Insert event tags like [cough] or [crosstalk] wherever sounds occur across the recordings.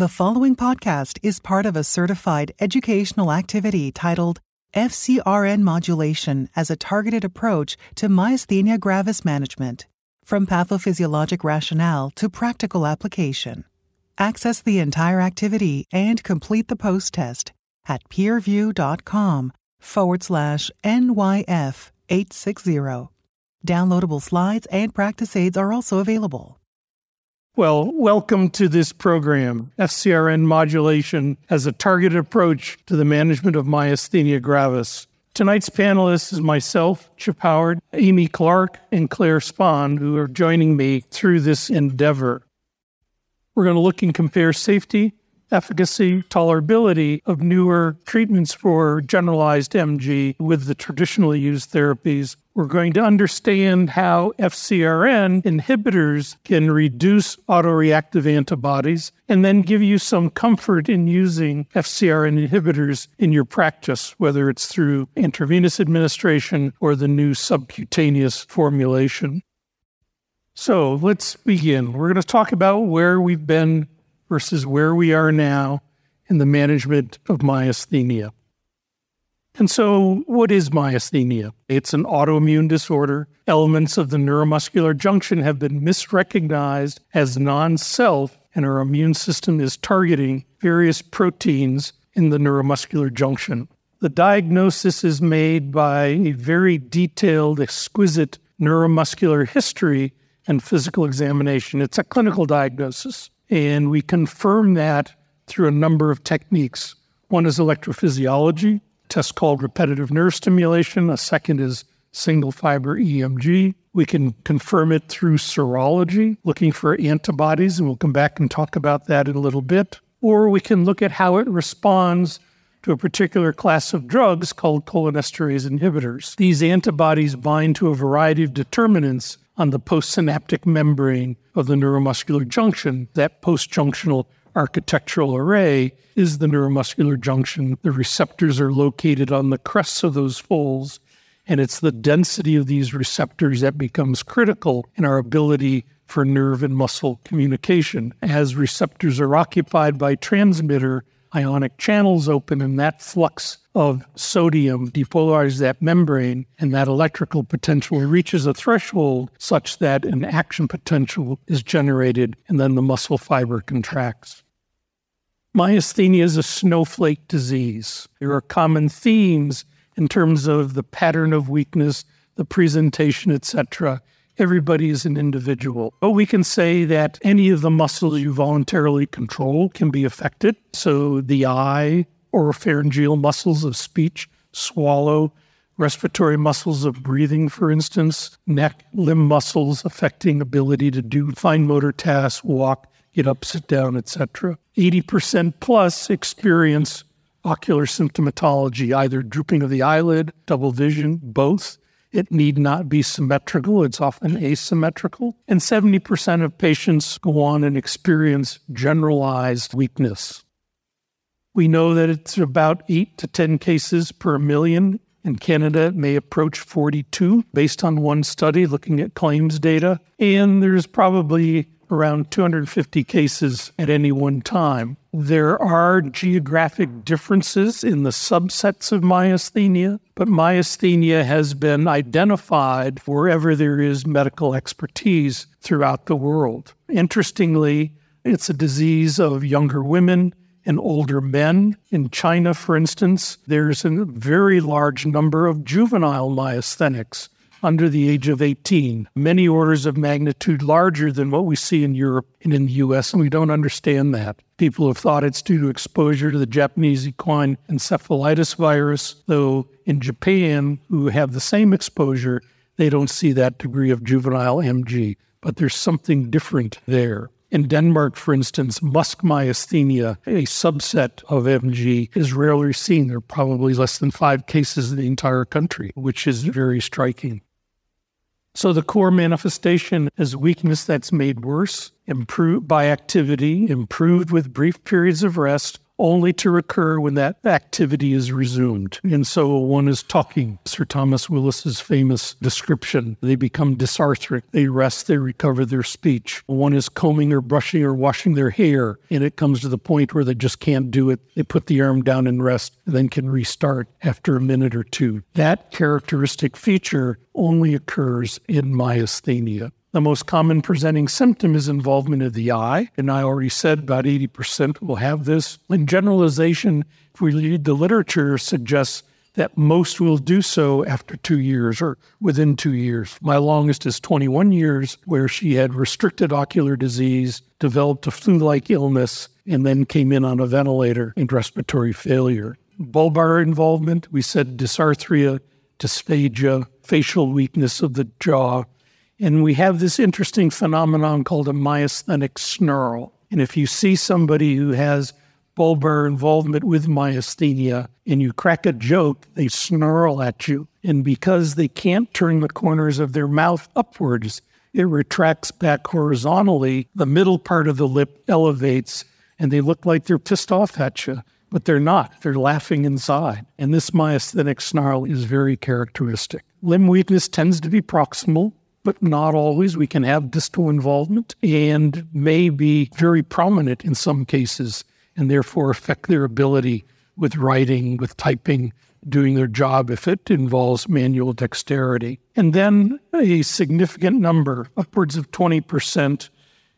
The following podcast is part of a certified educational activity titled FCRN Modulation as a Targeted Approach to Myasthenia Gravis Management From Pathophysiologic Rationale to Practical Application. Access the entire activity and complete the post test at peerview.com forward slash NYF 860. Downloadable slides and practice aids are also available. Well, welcome to this program, FCRN modulation as a targeted approach to the management of myasthenia gravis. Tonight's panelists is myself, Chip Howard, Amy Clark, and Claire Spahn, who are joining me through this endeavor. We're going to look and compare safety, efficacy, tolerability of newer treatments for generalized MG with the traditionally used therapies. We're going to understand how FCRN inhibitors can reduce autoreactive antibodies and then give you some comfort in using FCRN inhibitors in your practice, whether it's through intravenous administration or the new subcutaneous formulation. So let's begin. We're going to talk about where we've been versus where we are now in the management of myasthenia. And so, what is myasthenia? It's an autoimmune disorder. Elements of the neuromuscular junction have been misrecognized as non self, and our immune system is targeting various proteins in the neuromuscular junction. The diagnosis is made by a very detailed, exquisite neuromuscular history and physical examination. It's a clinical diagnosis. And we confirm that through a number of techniques. One is electrophysiology, test called repetitive nerve stimulation. A second is single fiber EMG. We can confirm it through serology, looking for antibodies, and we'll come back and talk about that in a little bit. Or we can look at how it responds to a particular class of drugs called cholinesterase inhibitors. These antibodies bind to a variety of determinants on the postsynaptic membrane of the neuromuscular junction. That postjunctional architectural array is the neuromuscular junction. The receptors are located on the crests of those folds, and it's the density of these receptors that becomes critical in our ability for nerve and muscle communication. As receptors are occupied by transmitter, ionic channels open, and that flux of sodium depolarizes that membrane, and that electrical potential reaches a threshold such that an action potential is generated, and then the muscle fiber contracts. Myasthenia is a snowflake disease. There are common themes in terms of the pattern of weakness, the presentation, etc everybody is an individual. But we can say that any of the muscles you voluntarily control can be affected. So the eye, oropharyngeal muscles of speech, swallow, respiratory muscles of breathing, for instance, neck, limb muscles affecting ability to do fine motor tasks, walk, get up, sit down, etc. 80% plus experience ocular symptomatology, either drooping of the eyelid, double vision, both. It need not be symmetrical, it's often asymmetrical. And 70% of patients go on and experience generalized weakness. We know that it's about 8 to 10 cases per million. In Canada, it may approach 42 based on one study looking at claims data. And there's probably around 250 cases at any one time. There are geographic differences in the subsets of myasthenia, but myasthenia has been identified wherever there is medical expertise throughout the world. Interestingly, it's a disease of younger women and older men. In China, for instance, there's a very large number of juvenile myasthenics under the age of 18, many orders of magnitude larger than what we see in Europe and in the US, and we don't understand that. People have thought it's due to exposure to the Japanese equine encephalitis virus, though in Japan, who have the same exposure, they don't see that degree of juvenile MG. But there's something different there. In Denmark, for instance, MuSK myasthenia, a subset of MG, is rarely seen. There are probably less than five cases in the entire country, which is very striking. So the core manifestation is weakness that's made worse, improved by activity, improved with brief periods of rest, only to recur when that activity is resumed. And so one is talking, Sir Thomas Willis's famous description. They become dysarthric, they rest, they recover their speech. One is combing or brushing or washing their hair, and it comes to the point where they just can't do it. They put the arm down and rest, and then can restart after a minute or two. That characteristic feature only occurs in myasthenia. The most common presenting symptom is involvement of the eye. And I already said about 80% will have this. In generalization, if we read the literature, suggests that most will do so after two years or within two years. My longest is 21 years, where she had restricted ocular disease, developed a flu like illness, and then came in on a ventilator and respiratory failure. Bulbar involvement, we said dysarthria, dysphagia, facial weakness of the jaw, and we have this interesting phenomenon called a myasthenic snarl. And if you see somebody who has bulbar involvement with myasthenia and you crack a joke, they snarl at you. And because they can't turn the corners of their mouth upwards, it retracts back horizontally. The middle part of the lip elevates, and they look like they're pissed off at you, but they're not. They're laughing inside. And this myasthenic snarl is very characteristic. Limb weakness tends to be proximal but not always. We can have distal involvement and may be very prominent in some cases and therefore affect their ability with writing, with typing, doing their job if it involves manual dexterity. And then a significant number, upwards of 20%,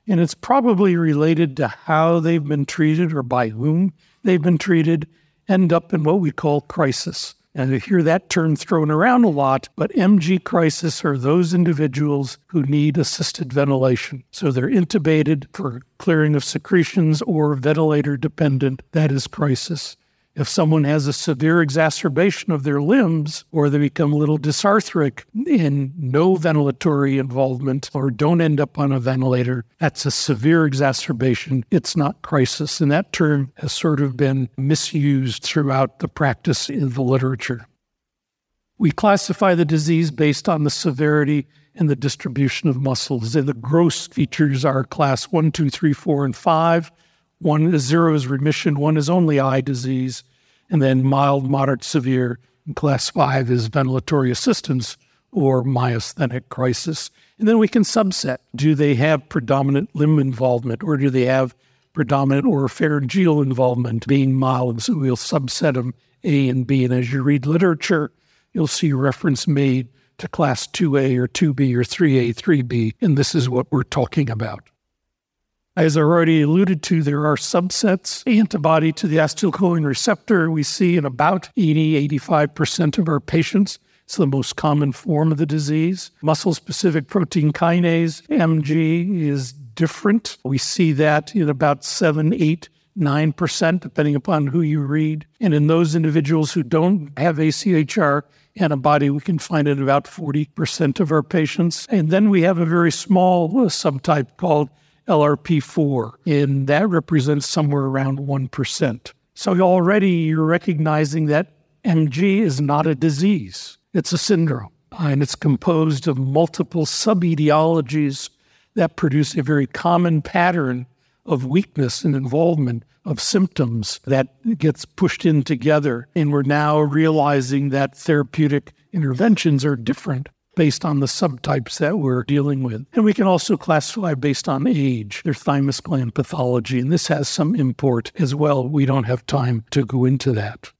and it's probably related to how they've been treated or by whom they've been treated, end up in what we call crisis. And you hear that term thrown around a lot, but MG crisis are those individuals who need assisted ventilation. So they're intubated for clearing of secretions or ventilator dependent. That is crisis. If someone has a severe exacerbation of their limbs or they become a little dysarthric and no ventilatory involvement or don't end up on a ventilator, that's a severe exacerbation. It's not crisis. And that term has sort of been misused throughout the practice in the literature. We classify the disease based on the severity and the distribution of muscles. And the gross features are class one, two, three, four, and five. One is zero is remission, one is only eye disease, and then mild, moderate, severe. And class five is ventilatory assistance or myasthenic crisis. And then we can subset. Do they have predominant limb involvement or do they have predominant oropharyngeal involvement being mild? So we'll subset them A and B. And as you read literature, you'll see reference made to class 2A or 2B or 3A, 3B. And this is what we're talking about. As I already alluded to, there are subsets antibody to the acetylcholine receptor we see in about 80, 85% of our patients. It's the most common form of the disease. Muscle specific protein kinase, MG, is different. We see that in about 7, 8, 9%, depending upon who you read. And in those individuals who don't have ACHR antibody, we can find it in about 40% of our patients. And then we have a very small uh, subtype called LRP4, and that represents somewhere around 1%. So already you're recognizing that MG is not a disease, it's a syndrome. And it's composed of multiple sub-etiologies that produce a very common pattern of weakness and involvement of symptoms that gets pushed in together. And we're now realizing that therapeutic interventions are different based on the subtypes that we're dealing with. And we can also classify based on age, their thymus gland pathology, and this has some import as well. We don't have time to go into that.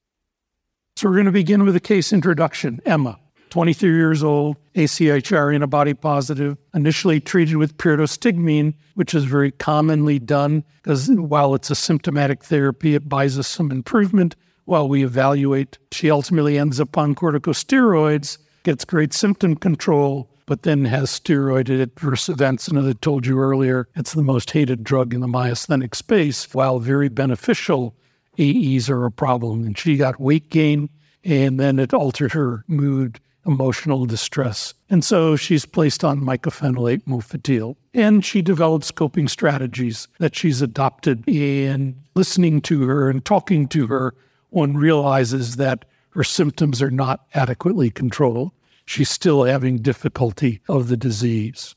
So we're going to begin with a case introduction. Emma, 23 years old, ACHR antibody positive, initially treated with pyridostigmine, which is very commonly done because while it's a symptomatic therapy, it buys us some improvement while we evaluate. She ultimately ends up on corticosteroids gets great symptom control, but then has steroid adverse events. And as I told you earlier, it's the most hated drug in the myasthenic space. While very beneficial, AEs are a problem. And she got weight gain, and then it altered her mood, emotional distress. And so she's placed on mycophenolate mofetil. And she develops coping strategies that she's adopted. And listening to her and talking to her, one realizes that her symptoms are not adequately controlled. She's still having difficulty of the disease.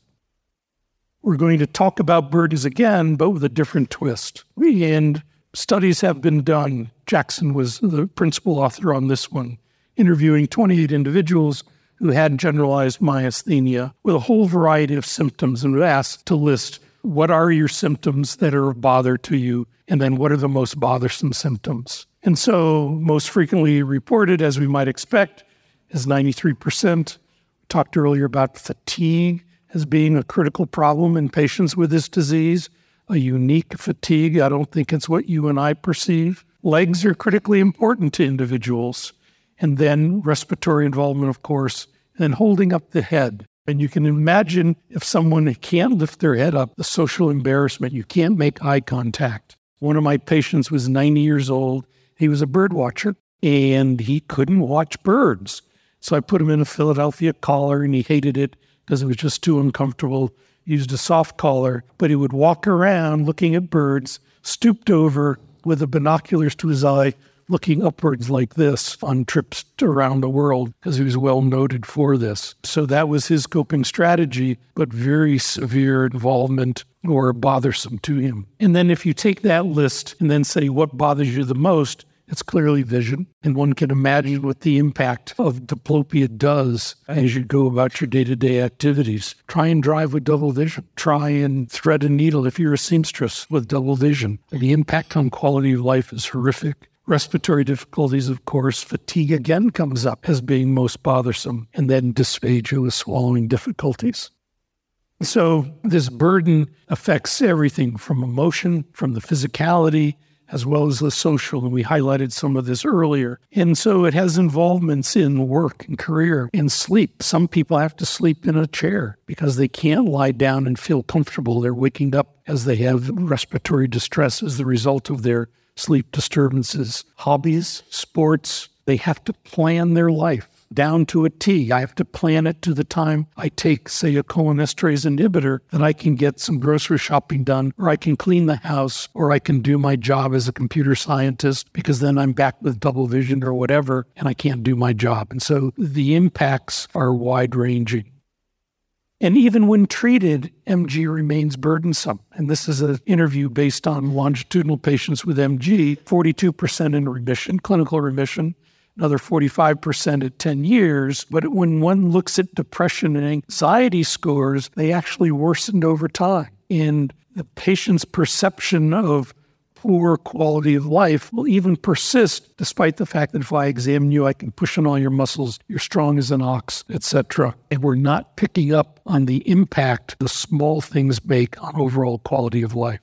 We're going to talk about birdies again, but with a different twist. And Studies have been done. Jackson was the principal author on this one, interviewing 28 individuals who had generalized myasthenia with a whole variety of symptoms and were asked to list what are your symptoms that are of bother to you, and then what are the most bothersome symptoms. And so, most frequently reported, as we might expect, is 93%. We talked earlier about fatigue as being a critical problem in patients with this disease, a unique fatigue. I don't think it's what you and I perceive. Legs are critically important to individuals. And then respiratory involvement, of course, and holding up the head. And you can imagine if someone can't lift their head up, the social embarrassment, you can't make eye contact. One of my patients was 90 years old. He was a bird watcher and he couldn't watch birds. So I put him in a Philadelphia collar and he hated it because it was just too uncomfortable. Used a soft collar, but he would walk around looking at birds, stooped over with the binoculars to his eye, looking upwards like this on trips around the world because he was well noted for this. So that was his coping strategy, but very severe involvement or bothersome to him. And then if you take that list and then say what bothers you the most, it's clearly vision. And one can imagine what the impact of diplopia does as you go about your day to day activities. Try and drive with double vision. Try and thread a needle if you're a seamstress with double vision. The impact on quality of life is horrific. Respiratory difficulties, of course, fatigue again comes up as being most bothersome, and then dysphagia with swallowing difficulties. So, this burden affects everything from emotion, from the physicality, as well as the social. And we highlighted some of this earlier. And so it has involvements in work and career and sleep. Some people have to sleep in a chair because they can't lie down and feel comfortable. They're waking up as they have respiratory distress as the result of their sleep disturbances, hobbies, sports. They have to plan their life down to a T. I have to plan it to the time I take, say, a cholinesterase inhibitor that I can get some grocery shopping done, or I can clean the house, or I can do my job as a computer scientist because then I'm back with double vision or whatever, and I can't do my job. And so the impacts are wide ranging. And even when treated, MG remains burdensome. And this is an interview based on longitudinal patients with MG 42% in remission, clinical remission, another 45% at 10 years. But when one looks at depression and anxiety scores, they actually worsened over time. And the patient's perception of poor quality of life will even persist despite the fact that if I examine you, I can push on all your muscles, you're strong as an ox, etc. And we're not picking up on the impact the small things make on overall quality of life.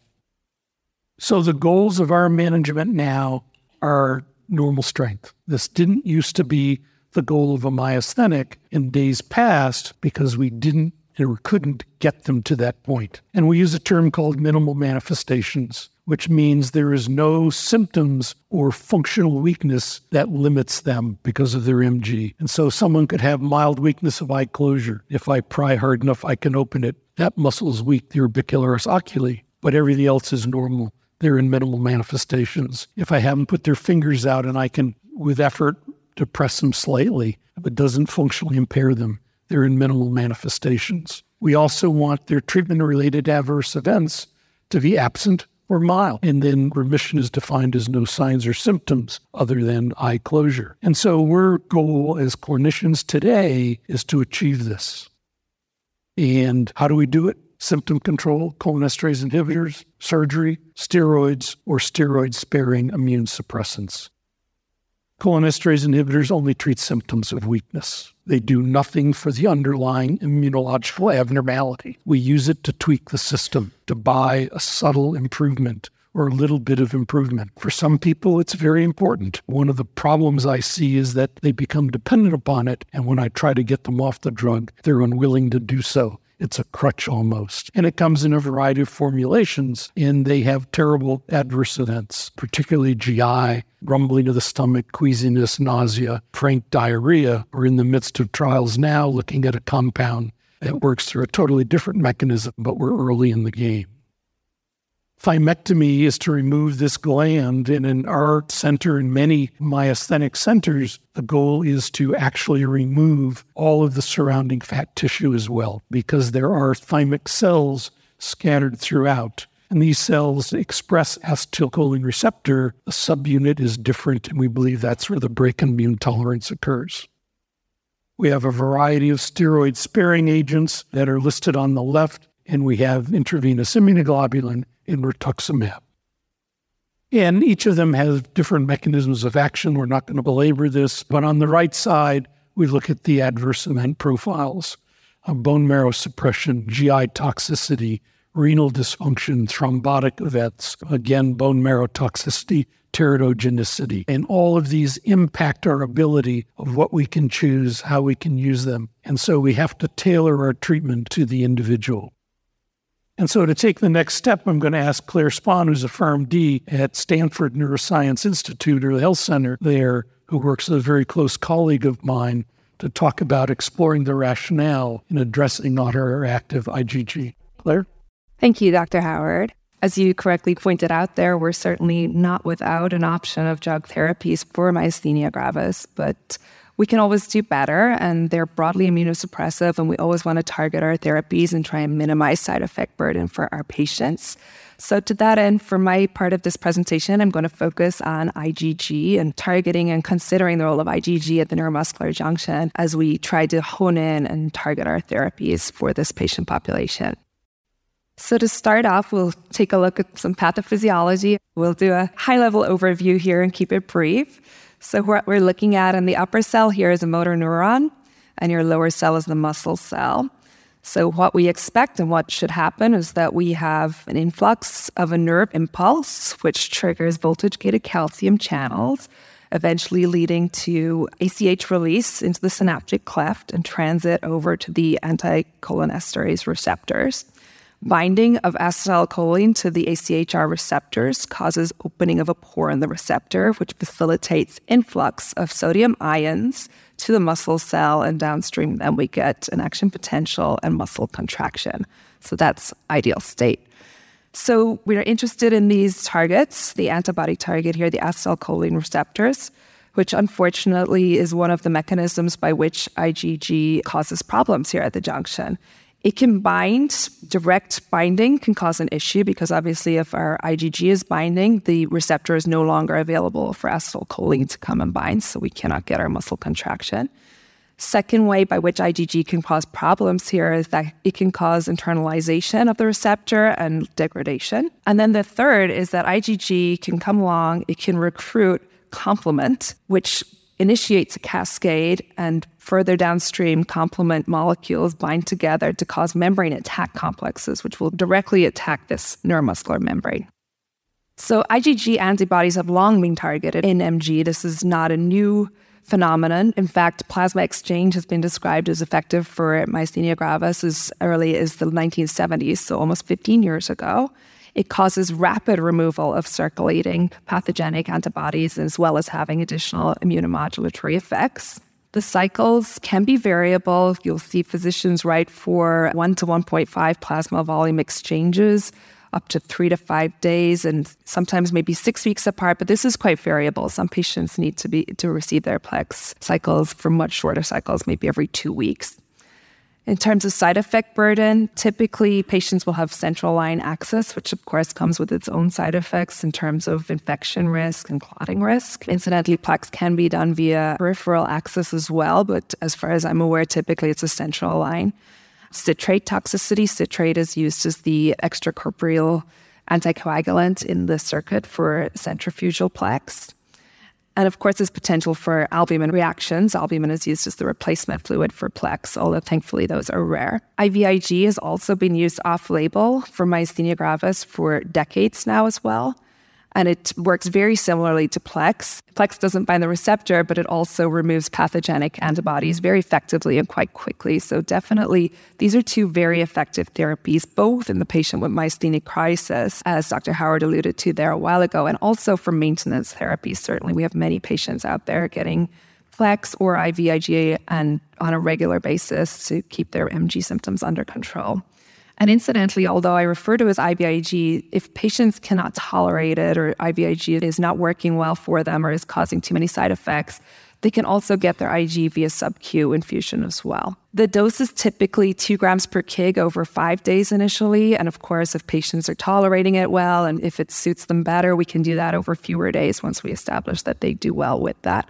So the goals of our management now are normal strength. This didn't used to be the goal of a myasthenic in days past because we didn't or couldn't get them to that point. And we use a term called minimal manifestations which means there is no symptoms or functional weakness that limits them because of their MG. And so someone could have mild weakness of eye closure. If I pry hard enough, I can open it. That muscle is weak, the orbicularis oculi, but everything else is normal. They're in minimal manifestations. If I haven't put their fingers out and I can, with effort, depress them slightly, but doesn't functionally impair them, they're in minimal manifestations. We also want their treatment related adverse events to be absent or mild. And then remission is defined as no signs or symptoms other than eye closure. And so our goal as clinicians today is to achieve this. And how do we do it? Symptom control, cholinesterase inhibitors, surgery, steroids, or steroid sparing immune suppressants. Cholinesterase inhibitors only treat symptoms of weakness. They do nothing for the underlying immunological abnormality. We use it to tweak the system, to buy a subtle improvement or a little bit of improvement. For some people, it's very important. One of the problems I see is that they become dependent upon it. And when I try to get them off the drug, they're unwilling to do so. It's a crutch almost. And it comes in a variety of formulations, and they have terrible adverse events, particularly GI, rumbling of the stomach, queasiness, nausea, frank diarrhea. We're in the midst of trials now looking at a compound that works through a totally different mechanism, but we're early in the game. Thymectomy is to remove this gland. And in our center and many myasthenic centers, the goal is to actually remove all of the surrounding fat tissue as well, because there are thymic cells scattered throughout. and these cells express acetylcholine receptor. The subunit is different, and we believe that's where the break in immune tolerance occurs. We have a variety of steroid sparing agents that are listed on the left, and we have intravenous immunoglobulin and rituximab. And each of them has different mechanisms of action. We're not going to belabor this, but on the right side, we look at the adverse event profiles of bone marrow suppression, GI toxicity, renal dysfunction, thrombotic events, again, bone marrow toxicity, teratogenicity. And all of these impact our ability of what we can choose, how we can use them. And so we have to tailor our treatment to the individual. And so to take the next step, I'm going to ask Claire Spahn, who's a PharmD at Stanford Neuroscience Institute or the health center there, who works with a very close colleague of mine, to talk about exploring the rationale in addressing autoreactive IgG. Claire? Thank you, Dr. Howard. As you correctly pointed out there, we're certainly not without an option of drug therapies for myasthenia gravis, but we can always do better and they're broadly immunosuppressive and we always want to target our therapies and try and minimize side effect burden for our patients. So to that end, for my part of this presentation, I'm going to focus on IgG and targeting and considering the role of IgG at the neuromuscular junction as we try to hone in and target our therapies for this patient population. So, to start off, we'll take a look at some pathophysiology. We'll do a high level overview here and keep it brief. So, what we're looking at in the upper cell here is a motor neuron, and your lower cell is the muscle cell. So, what we expect and what should happen is that we have an influx of a nerve impulse, which triggers voltage gated calcium channels, eventually leading to ACH release into the synaptic cleft and transit over to the anticholinesterase receptors. Binding of acetylcholine to the ACHR receptors causes opening of a pore in the receptor, which facilitates influx of sodium ions to the muscle cell, and downstream, then we get an action potential and muscle contraction. So that's ideal state. So we are interested in these targets, the antibody target here, the acetylcholine receptors, which unfortunately is one of the mechanisms by which IgG causes problems here at the junction. It can bind, direct binding can cause an issue because obviously, if our IgG is binding, the receptor is no longer available for acetylcholine to come and bind, so we cannot get our muscle contraction. Second way by which IgG can cause problems here is that it can cause internalization of the receptor and degradation. And then the third is that IgG can come along, it can recruit complement, which initiates a cascade and further downstream complement molecules bind together to cause membrane attack complexes, which will directly attack this neuromuscular membrane. So, IgG antibodies have long been targeted in MG. This is not a new phenomenon. In fact, plasma exchange has been described as effective for myasthenia gravis as early as the 1970s, so almost 15 years ago. It causes rapid removal of circulating pathogenic antibodies as well as having additional immunomodulatory effects. The cycles can be variable. You'll see physicians write for 1 to 1.5 plasma volume exchanges up to three to five days and sometimes maybe six weeks apart but this is quite variable some patients need to be to receive their plex cycles for much shorter cycles maybe every two weeks in terms of side effect burden, typically patients will have central line access, which of course comes with its own side effects in terms of infection risk and clotting risk. Incidentally, Plex can be done via peripheral access as well, but as far as I'm aware, typically it's a central line. Citrate toxicity. Citrate is used as the extracorporeal anticoagulant in the circuit for centrifugal Plex. And of course, there's potential for albumin reactions. Albumin is used as the replacement fluid for Plex, although thankfully those are rare. IVIG has also been used off label for myasthenia gravis for decades now as well and it works very similarly to Plex. Plex doesn't bind the receptor, but it also removes pathogenic antibodies very effectively and quite quickly. So, definitely, these are two very effective therapies, both in the patient with myasthenic crisis, as Dr. Howard alluded to there a while ago, and also for maintenance therapy. Certainly, we have many patients out there getting Plex or IVIGA and on a regular basis to keep their MG symptoms under control. And incidentally, although I refer to as IVIG, if patients cannot tolerate it or IVIG is not working well for them or is causing too many side effects, They can also get their IG via sub-Q infusion as well. The dose is typically two grams per kg over five days initially. And of course, if patients are tolerating it well and if it suits them better, we can do that over fewer days once we establish that they do well with that.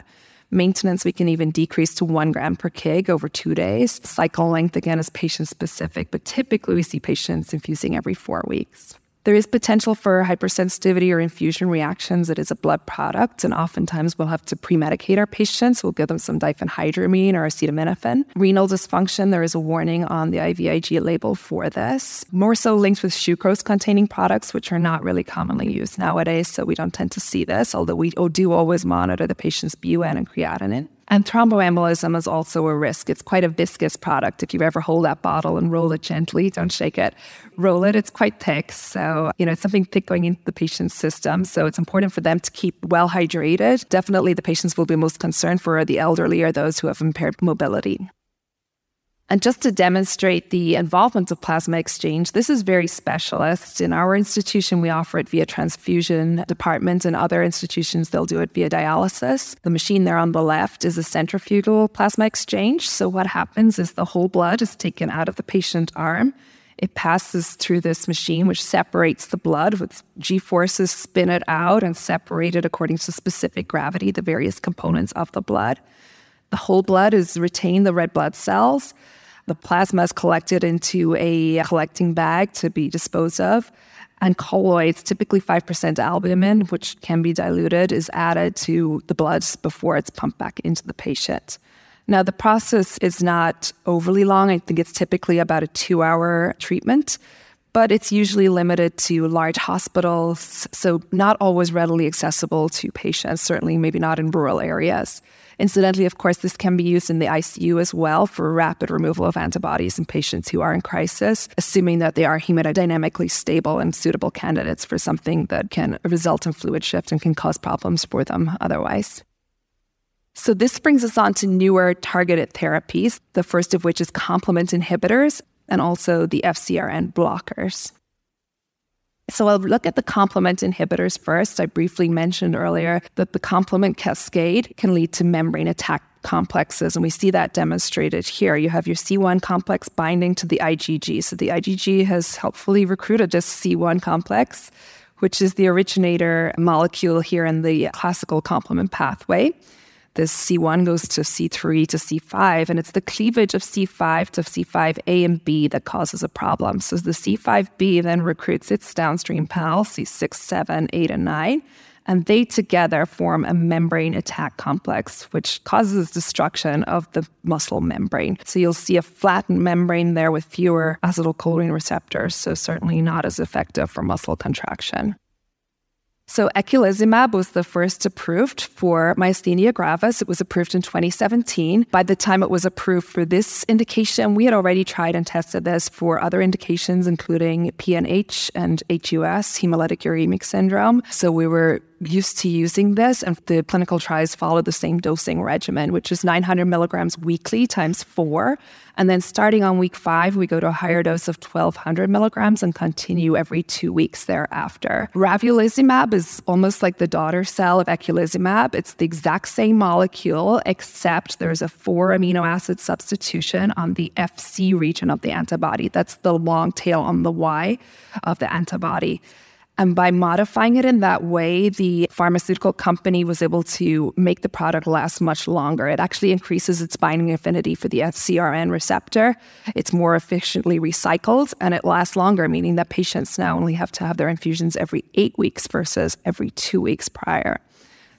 Maintenance, we can even decrease to one gram per kg over two days. Cycle length, again, is patient specific, but typically we see patients infusing every four weeks. There is potential for hypersensitivity or infusion reactions. It is a blood product, and oftentimes we'll have to pre medicate our patients. We'll give them some diphenhydramine or acetaminophen. Renal dysfunction, there is a warning on the IVIG label for this. More so linked with sucrose containing products, which are not really commonly used nowadays, so we don't tend to see this, although we do always monitor the patient's BUN and creatinine. And thromboembolism is also a risk. It's quite a viscous product. If you ever hold that bottle and roll it gently, don't shake it, roll it, it's quite thick. So, you know, it's something thick going into the patient's system. So it's important for them to keep well hydrated. Definitely the patients will be most concerned for the elderly or those who have impaired mobility. And just to demonstrate the involvement of plasma exchange, this is very specialist. In our institution, we offer it via transfusion department. In other institutions, they'll do it via dialysis. The machine there on the left is a centrifugal plasma exchange. So what happens is the whole blood is taken out of the patient arm. It passes through this machine, which separates the blood with G forces, spin it out and separate it according to specific gravity, the various components of the blood. The whole blood is retained, the red blood cells. The plasma is collected into a collecting bag to be disposed of. And colloids, typically 5% albumin, which can be diluted, is added to the blood before it's pumped back into the patient. Now, the process is not overly long. I think it's typically about a two hour treatment, but it's usually limited to large hospitals, so not always readily accessible to patients, certainly maybe not in rural areas. Incidentally, of course, this can be used in the ICU as well for rapid removal of antibodies in patients who are in crisis, assuming that they are hemodynamically stable and suitable candidates for something that can result in fluid shift and can cause problems for them otherwise. So, this brings us on to newer targeted therapies, the first of which is complement inhibitors and also the FcRn blockers. So I'll look at the complement inhibitors first. I briefly mentioned earlier that the complement cascade can lead to membrane attack complexes, and we see that demonstrated here. You have your C1 complex binding to the IgG. So the IgG has helpfully recruited this C1 complex, which is the originator molecule here in the classical complement pathway this C1 goes to C3 to C5, and it's the cleavage of C5 to C5A and B that causes a problem. So the C5B then recruits its downstream pal, C6, 7, 8, and 9, and they together form a membrane attack complex, which causes destruction of the muscle membrane. So you'll see a flattened membrane there with fewer acetylcholine receptors, so certainly not as effective for muscle contraction. So eculizumab was the first approved for myasthenia gravis. It was approved in 2017. By the time it was approved for this indication, we had already tried and tested this for other indications, including PNH and HUS, hemolytic uremic syndrome. So we were used to using this, and the clinical trials follow the same dosing regimen, which is 900 milligrams weekly times four. And then starting on week five, we go to a higher dose of 1200 milligrams and continue every two weeks thereafter. Ravulizumab is almost like the daughter cell of eculizumab. It's the exact same molecule, except there's a four amino acid substitution on the FC region of the antibody. That's the long tail on the Y of the antibody. And by modifying it in that way, the pharmaceutical company was able to make the product last much longer. It actually increases its binding affinity for the FcRn receptor. It's more efficiently recycled and it lasts longer, meaning that patients now only have to have their infusions every eight weeks versus every two weeks prior.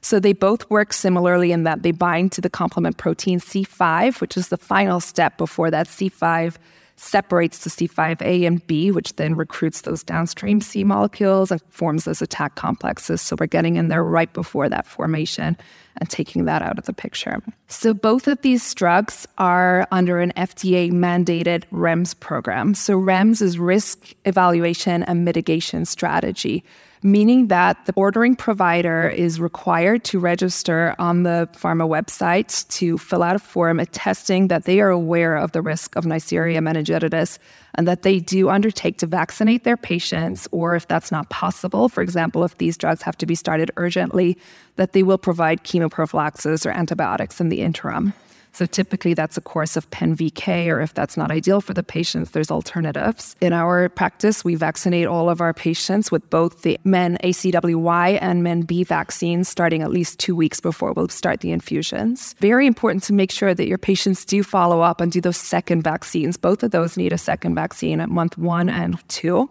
So they both work similarly in that they bind to the complement protein C5, which is the final step before that C5 separates the C5A and B, which then recruits those downstream C molecules and forms those attack complexes. So we're getting in there right before that formation and taking that out of the picture. So both of these drugs are under an FDA mandated REMS program. So REMS is risk evaluation and mitigation strategy meaning that the ordering provider is required to register on the pharma website to fill out a form attesting that they are aware of the risk of Neisseria meningitidis and that they do undertake to vaccinate their patients, or if that's not possible, for example, if these drugs have to be started urgently, that they will provide chemoprophylaxis or antibiotics in the interim. So typically that's a course of PEN-VK, or if that's not ideal for the patients, there's alternatives. In our practice, we vaccinate all of our patients with both the MEN ACWY and MEN B vaccines starting at least two weeks before we'll start the infusions. Very important to make sure that your patients do follow up and do those second vaccines. Both of those need a second vaccine at month one and two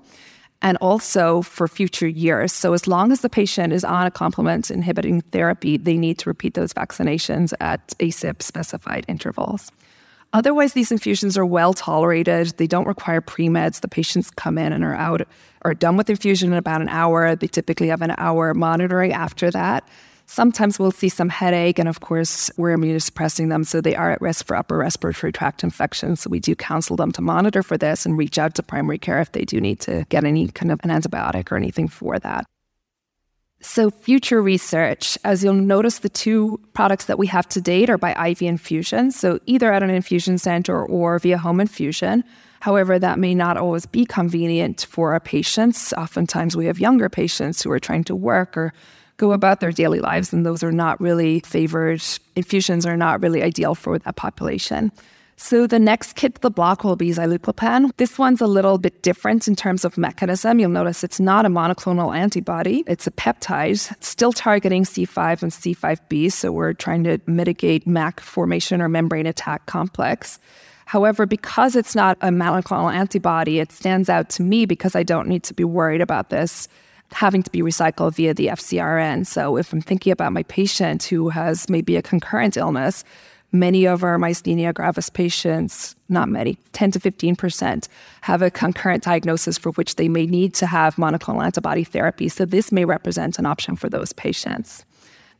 and also for future years. So, as long as the patient is on a complement inhibiting therapy, they need to repeat those vaccinations at ACIP specified intervals. Otherwise, these infusions are well tolerated. They don't require pre meds. The patients come in and are out, are done with infusion in about an hour. They typically have an hour monitoring after that. Sometimes we'll see some headache, and of course, we're immunosuppressing them, so they are at risk for upper respiratory tract infections. So we do counsel them to monitor for this and reach out to primary care if they do need to get any kind of an antibiotic or anything for that. So, future research, as you'll notice, the two products that we have to date are by IV infusion, so either at an infusion center or via home infusion. However, that may not always be convenient for our patients. Oftentimes, we have younger patients who are trying to work or go about their daily lives, and those are not really favored. Infusions are not really ideal for that population. So the next kit to the block will be zilucoplan. This one's a little bit different in terms of mechanism. You'll notice it's not a monoclonal antibody. It's a peptide, it's still targeting C5 and C5b. So we're trying to mitigate MAC formation or membrane attack complex. However, because it's not a monoclonal antibody, it stands out to me because I don't need to be worried about this having to be recycled via the FcRn. So if I'm thinking about my patient who has maybe a concurrent illness, many of our myasthenia gravis patients, not many, 10 to 15%, have a concurrent diagnosis for which they may need to have monoclonal antibody therapy. So this may represent an option for those patients.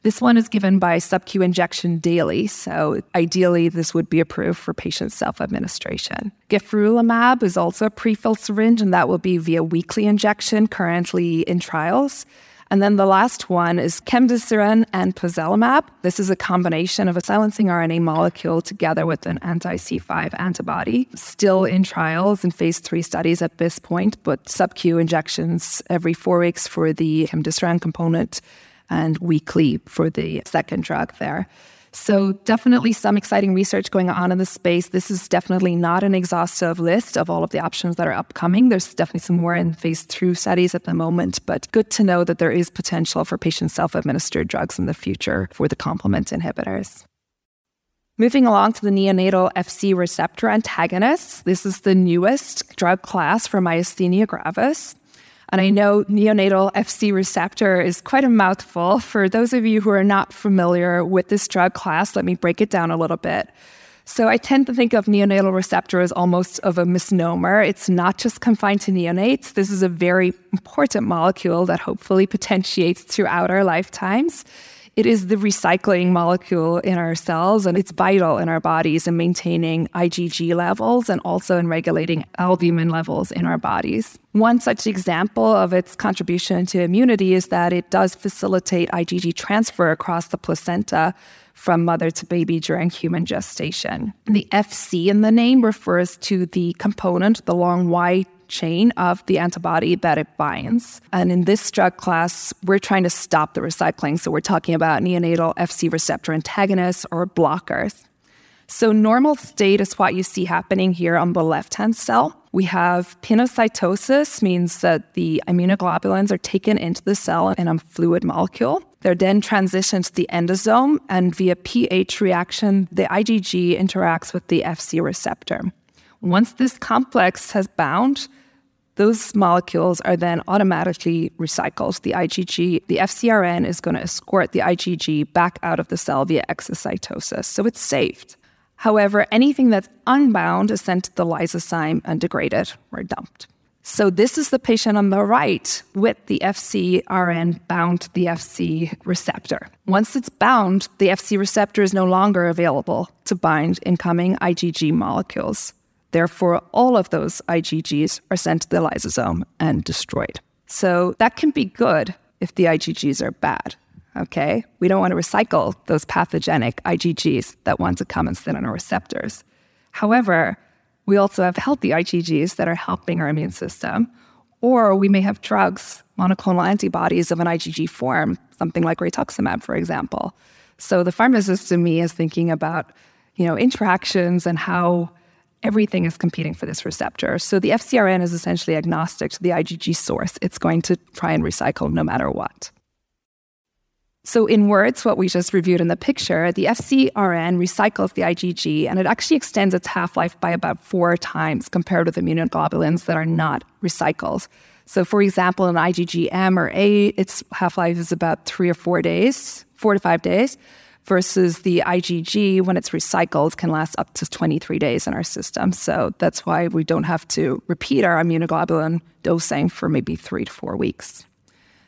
This one is given by sub-Q injection daily, so ideally this would be approved for patient self-administration. Gefurulimab is also a pre-filled syringe, and that will be via weekly injection, currently in trials. And then the last one is cemdisiran and pozelimab. This is a combination of a silencing RNA molecule together with an anti-C5 antibody. Still in trials in phase three studies at this point, but sub-Q injections every four weeks for the cemdisiran component and weekly for the second drug there. So, definitely some exciting research going on in the space. This is definitely not an exhaustive list of all of the options that are upcoming. There's definitely some more in phase two studies at the moment, but good to know that there is potential for patient self administered drugs in the future for the complement inhibitors. Moving along to the neonatal FC receptor antagonists, this is the newest drug class for myasthenia gravis. And I know neonatal FC receptor is quite a mouthful. For those of you who are not familiar with this drug class, let me break it down a little bit. So I tend to think of neonatal receptor as almost of a misnomer. It's not just confined to neonates. This is a very important molecule that hopefully potentiates throughout our lifetimes. It is the recycling molecule in our cells, and it's vital in our bodies in maintaining IgG levels and also in regulating albumin levels in our bodies. One such example of its contribution to immunity is that it does facilitate IgG transfer across the placenta from mother to baby during human gestation. The FC in the name refers to the component, the long Y chain of the antibody that it binds. And in this drug class, we're trying to stop the recycling. So we're talking about neonatal FC receptor antagonists or blockers. So, normal state is what you see happening here on the left hand cell. We have pinocytosis, means that the immunoglobulins are taken into the cell in a fluid molecule. They're then transitioned to the endosome, and via pH reaction, the IgG interacts with the FC receptor. Once this complex has bound, those molecules are then automatically recycled. The IgG, the FcRn is going to escort the IgG back out of the cell via exocytosis. So it's saved. However, anything that's unbound is sent to the lysosome and degraded or dumped. So this is the patient on the right with the FcRn bound to the FC receptor. Once it's bound, the FC receptor is no longer available to bind incoming IgG molecules. Therefore, all of those IgGs are sent to the lysosome and destroyed. So that can be good if the IgGs are bad. Okay. We don't want to recycle those pathogenic IgGs that want to come and sit on our receptors. However, we also have healthy IgGs that are helping our immune system. Or we may have drugs, monoclonal antibodies of an IgG form, something like rituximab, for example. So the pharmacist in me is thinking about, you know, interactions and how everything is competing for this receptor. So the FcRn is essentially agnostic to the IgG source. It's going to try and recycle no matter what. So, in words, what we just reviewed in the picture, the FcRn recycles the IgG and it actually extends its half life by about four times compared with immunoglobulins that are not recycled. So, for example, an IgG-M or A, its half life is about three or four days, four to five days, versus the IgG, when it's recycled, can last up to 23 days in our system. So, that's why we don't have to repeat our immunoglobulin dosing for maybe three to four weeks.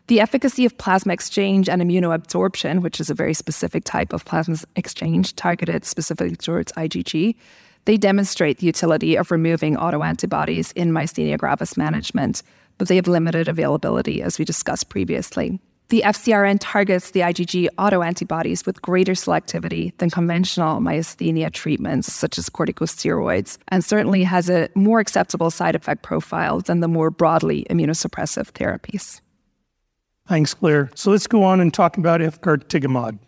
The efficacy of plasma exchange and immunoabsorption, which is a very specific type of plasma exchange targeted specifically towards IgG, they demonstrate the utility of removing autoantibodies in myasthenia gravis management, but they have limited availability, as we discussed previously. The FcRn targets the IgG autoantibodies with greater selectivity than conventional myasthenia treatments, such as corticosteroids, and certainly has a more acceptable side effect profile than the more broadly immunosuppressive therapies. Thanks, Claire. So let's go on and talk about efgartigimod.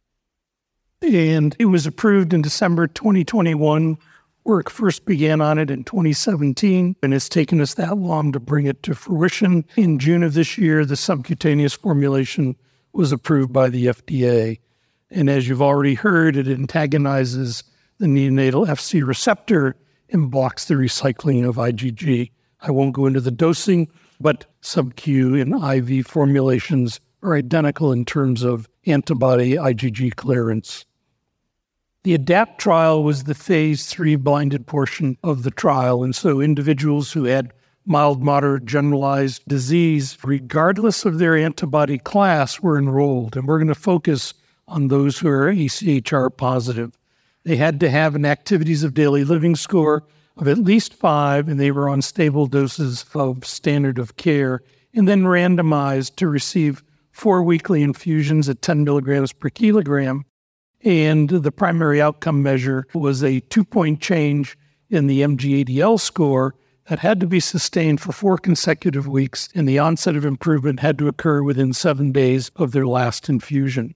And it was approved in December 2021. Work first began on it in 2017, and it's taken us that long to bring it to fruition. In June of this year, the subcutaneous formulation was approved by the FDA. And as you've already heard, it antagonizes the neonatal Fc receptor and blocks the recycling of IgG. I won't go into the dosing, but sub-Q and IV formulations are identical in terms of antibody IgG clearance. The ADAPT trial was the phase three blinded portion of the trial. And so individuals who had mild, moderate, generalized disease, regardless of their antibody class, were enrolled. And we're going to focus on those who are ACHR positive. They had to have an activities of daily living score of at least five, and they were on stable doses of standard of care, and then randomized to receive four weekly infusions at 10 milligrams per kilogram. And the primary outcome measure was a two point change in the MGADL score that had to be sustained for four consecutive weeks, and the onset of improvement had to occur within seven days of their last infusion.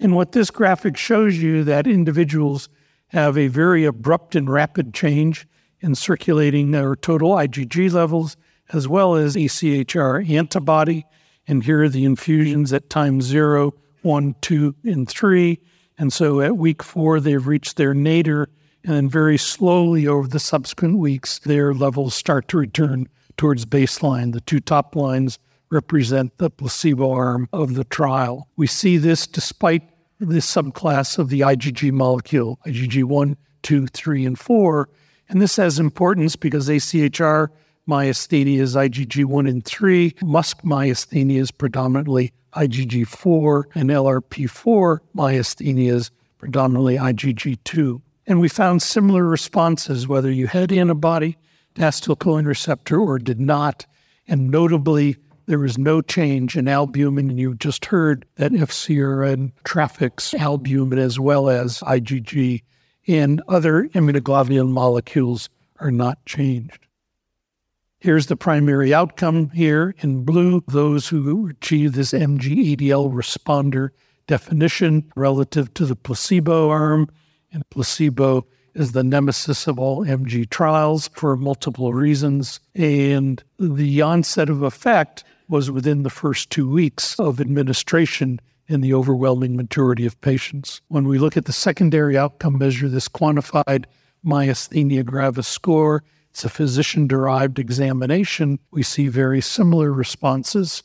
And what this graphic shows you that individuals have a very abrupt and rapid change in circulating their total IgG levels, as well as ACHR antibody. And here are the infusions at time zero, one, two, and three. And so at week four, they've reached their nadir. And then very slowly over the subsequent weeks, their levels start to return towards baseline. The two top lines represent the placebo arm of the trial. We see this despite this subclass of the IgG molecule, IgG 1, 2, 3, and 4. And this has importance because ACHR myasthenia is IgG 1 and 3, MuSK myasthenia is predominantly IgG 4, and LRP4 myasthenia is predominantly IgG 2. And we found similar responses whether you had antibody to acetylcholine receptor or did not. And notably, there was no change in albumin, and you just heard that FcRn traffics albumin as well as IgG, and other immunoglobulin molecules are not changed. Here's the primary outcome here in blue those who achieve this MG-ADL responder definition relative to the placebo arm, and placebo is the nemesis of all MG trials for multiple reasons. And the onset of effect was within the first two weeks of administration in the overwhelming majority of patients. When we look at the secondary outcome measure, this quantified myasthenia gravis score, it's a physician derived examination. We see very similar responses.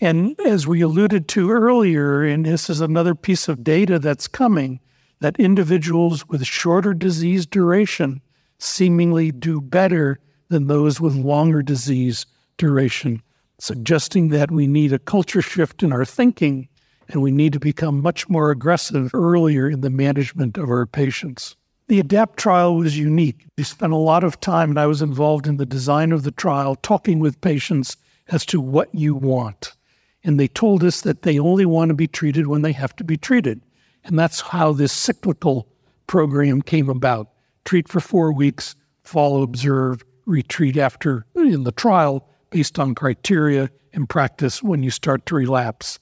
And as we alluded to earlier, and this is another piece of data that's coming, that individuals with shorter disease duration seemingly do better than those with longer disease duration suggesting that we need a culture shift in our thinking and we need to become much more aggressive earlier in the management of our patients. The ADAPT trial was unique. We spent a lot of time, and I was involved in the design of the trial, talking with patients as to what you want. And they told us that they only want to be treated when they have to be treated. And that's how this cyclical program came about. Treat for four weeks, follow, observe, retreat after in the trial based on criteria and practice when you start to relapse.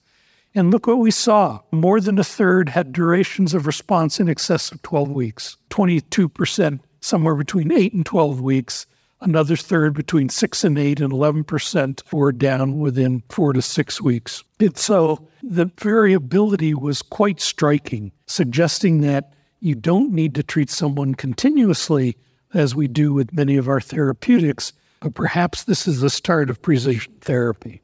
And look what we saw. More than a third had durations of response in excess of 12 weeks, 22%, somewhere between 8 and 12 weeks, another third between 6 and 8, and 11% were down within 4 to 6 weeks. And so the variability was quite striking, suggesting that you don't need to treat someone continuously as we do with many of our therapeutics, but perhaps this is the start of precision therapy.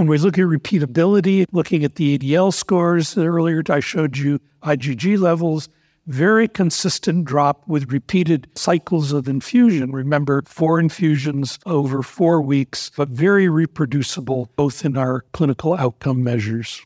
When we look at repeatability, looking at the ADL scores, earlier I showed you IgG levels, very consistent drop with repeated cycles of infusion. Remember, four infusions over four weeks, but very reproducible both in our clinical outcome measures.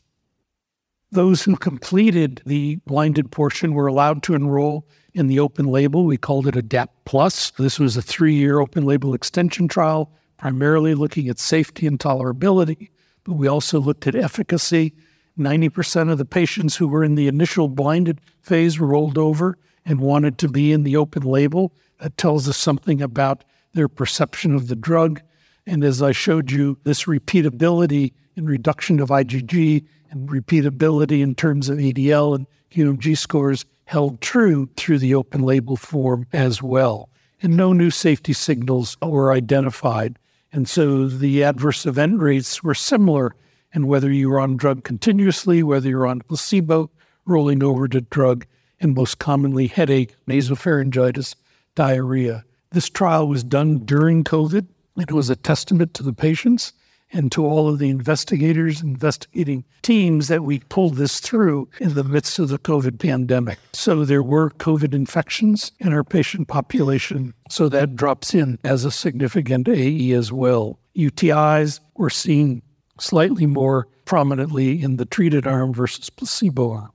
Those who completed the blinded portion were allowed to enroll in the open label. We called it ADAPT Plus. This was a three year open label extension trial, primarily looking at safety and tolerability but we also looked at efficacy. 90% of the patients who were in the initial blinded phase rolled over and wanted to be in the open label. That tells us something about their perception of the drug. And as I showed you, this repeatability in reduction of IgG and repeatability in terms of ADL and QMG scores held true through the open label form as well. And no new safety signals were identified. And so the adverse event rates were similar. And whether you were on drug continuously, whether you're on placebo, rolling over to drug, and most commonly headache, nasopharyngitis, diarrhea. This trial was done during COVID. It was a testament to the patients and to all of the investigators, investigating teams that we pulled this through in the midst of the COVID pandemic. So there were COVID infections in our patient population. So that drops in as a significant AE as well. UTIs were seen slightly more prominently in the treated arm versus placebo arm.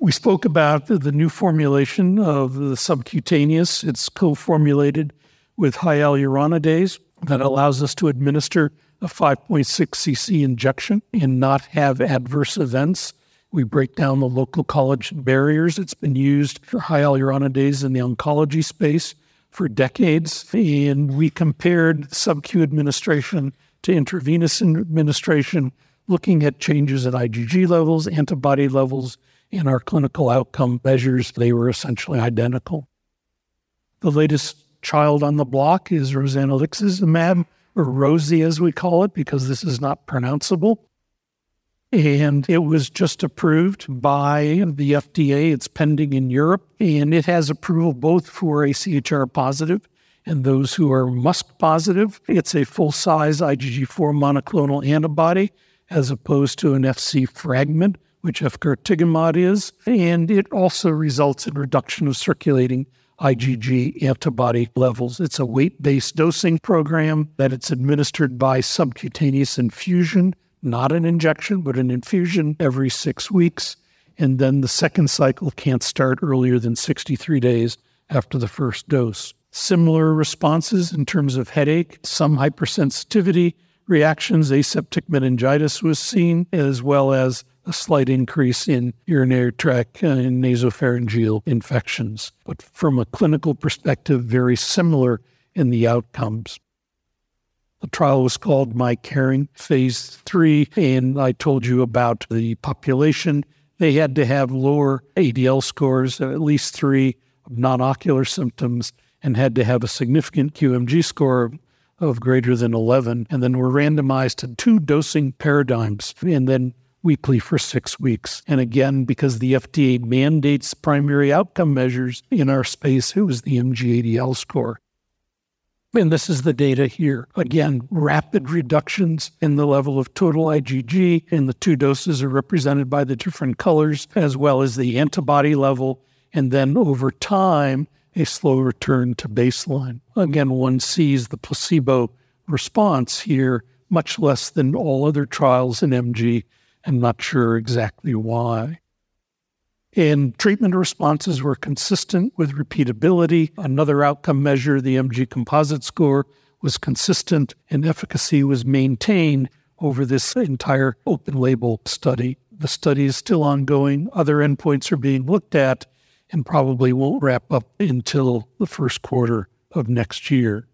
We spoke about the new formulation of the subcutaneous. It's co formulated with hyaluronidase that allows us to administer a 5.6 cc injection and not have adverse events. We break down the local collagen barriers. It's been used for hyaluronidase in the oncology space for decades. And we compared sub-Q administration to intravenous administration, looking at changes in IgG levels, antibody levels, and our clinical outcome measures. They were essentially identical. The latest child on the block is rozanolixizumab, or Rosie as we call it, because this is not pronounceable. And it was just approved by the FDA. It's pending in Europe, and it has approval both for AChR positive and those who are MuSK positive. It's a full size IgG4 monoclonal antibody as opposed to an FC fragment, which efgartigimod is. And it also results in reduction of circulating IgG antibody levels. It's a weight based dosing program that it's administered by subcutaneous infusion, not an injection, but an infusion every six weeks. And then the second cycle can't start earlier than 63 days after the first dose. Similar responses in terms of headache, some hypersensitivity reactions, aseptic meningitis was seen, as well as a slight increase in urinary tract and nasopharyngeal infections. But from a clinical perspective, very similar in the outcomes. The trial was called MycarinG Phase 3, and I told you about the population. They had to have lower ADL scores, at least three non ocular symptoms, and had to have a significant QMG score of greater than 11, and then were randomized to two dosing paradigms. And then weekly for six weeks. And again, because the FDA mandates primary outcome measures in our space, it was the MGADL score. And this is the data here. Again, rapid reductions in the level of total IgG, and the two doses are represented by the different colors, as well as the antibody level. And then over time, a slow return to baseline. Again, one sees the placebo response here much less than all other trials in MG I'm not sure exactly why. And treatment responses were consistent with repeatability. Another outcome measure, the MG composite score, was consistent and efficacy was maintained over this entire open label study. The study is still ongoing. Other endpoints are being looked at and probably won't wrap up until the first quarter of next year.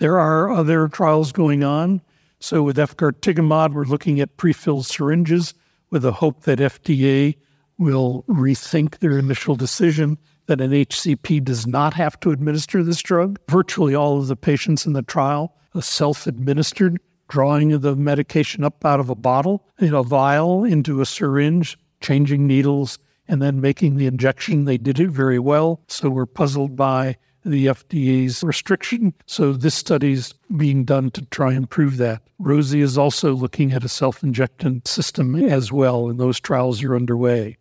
There are other trials going on. So with efgartigimod, we're looking at pre-filled syringes with the hope that FDA will rethink their initial decision that an HCP does not have to administer this drug. Virtually all of the patients in the trial self-administered, drawing the medication up out of a bottle in a vial into a syringe, changing needles, and then making the injection. They did it very well. So we're puzzled by the FDA's restriction. So this study's being done to try and prove that. Rosie is also looking at a self-injectant system as well, and those trials are underway.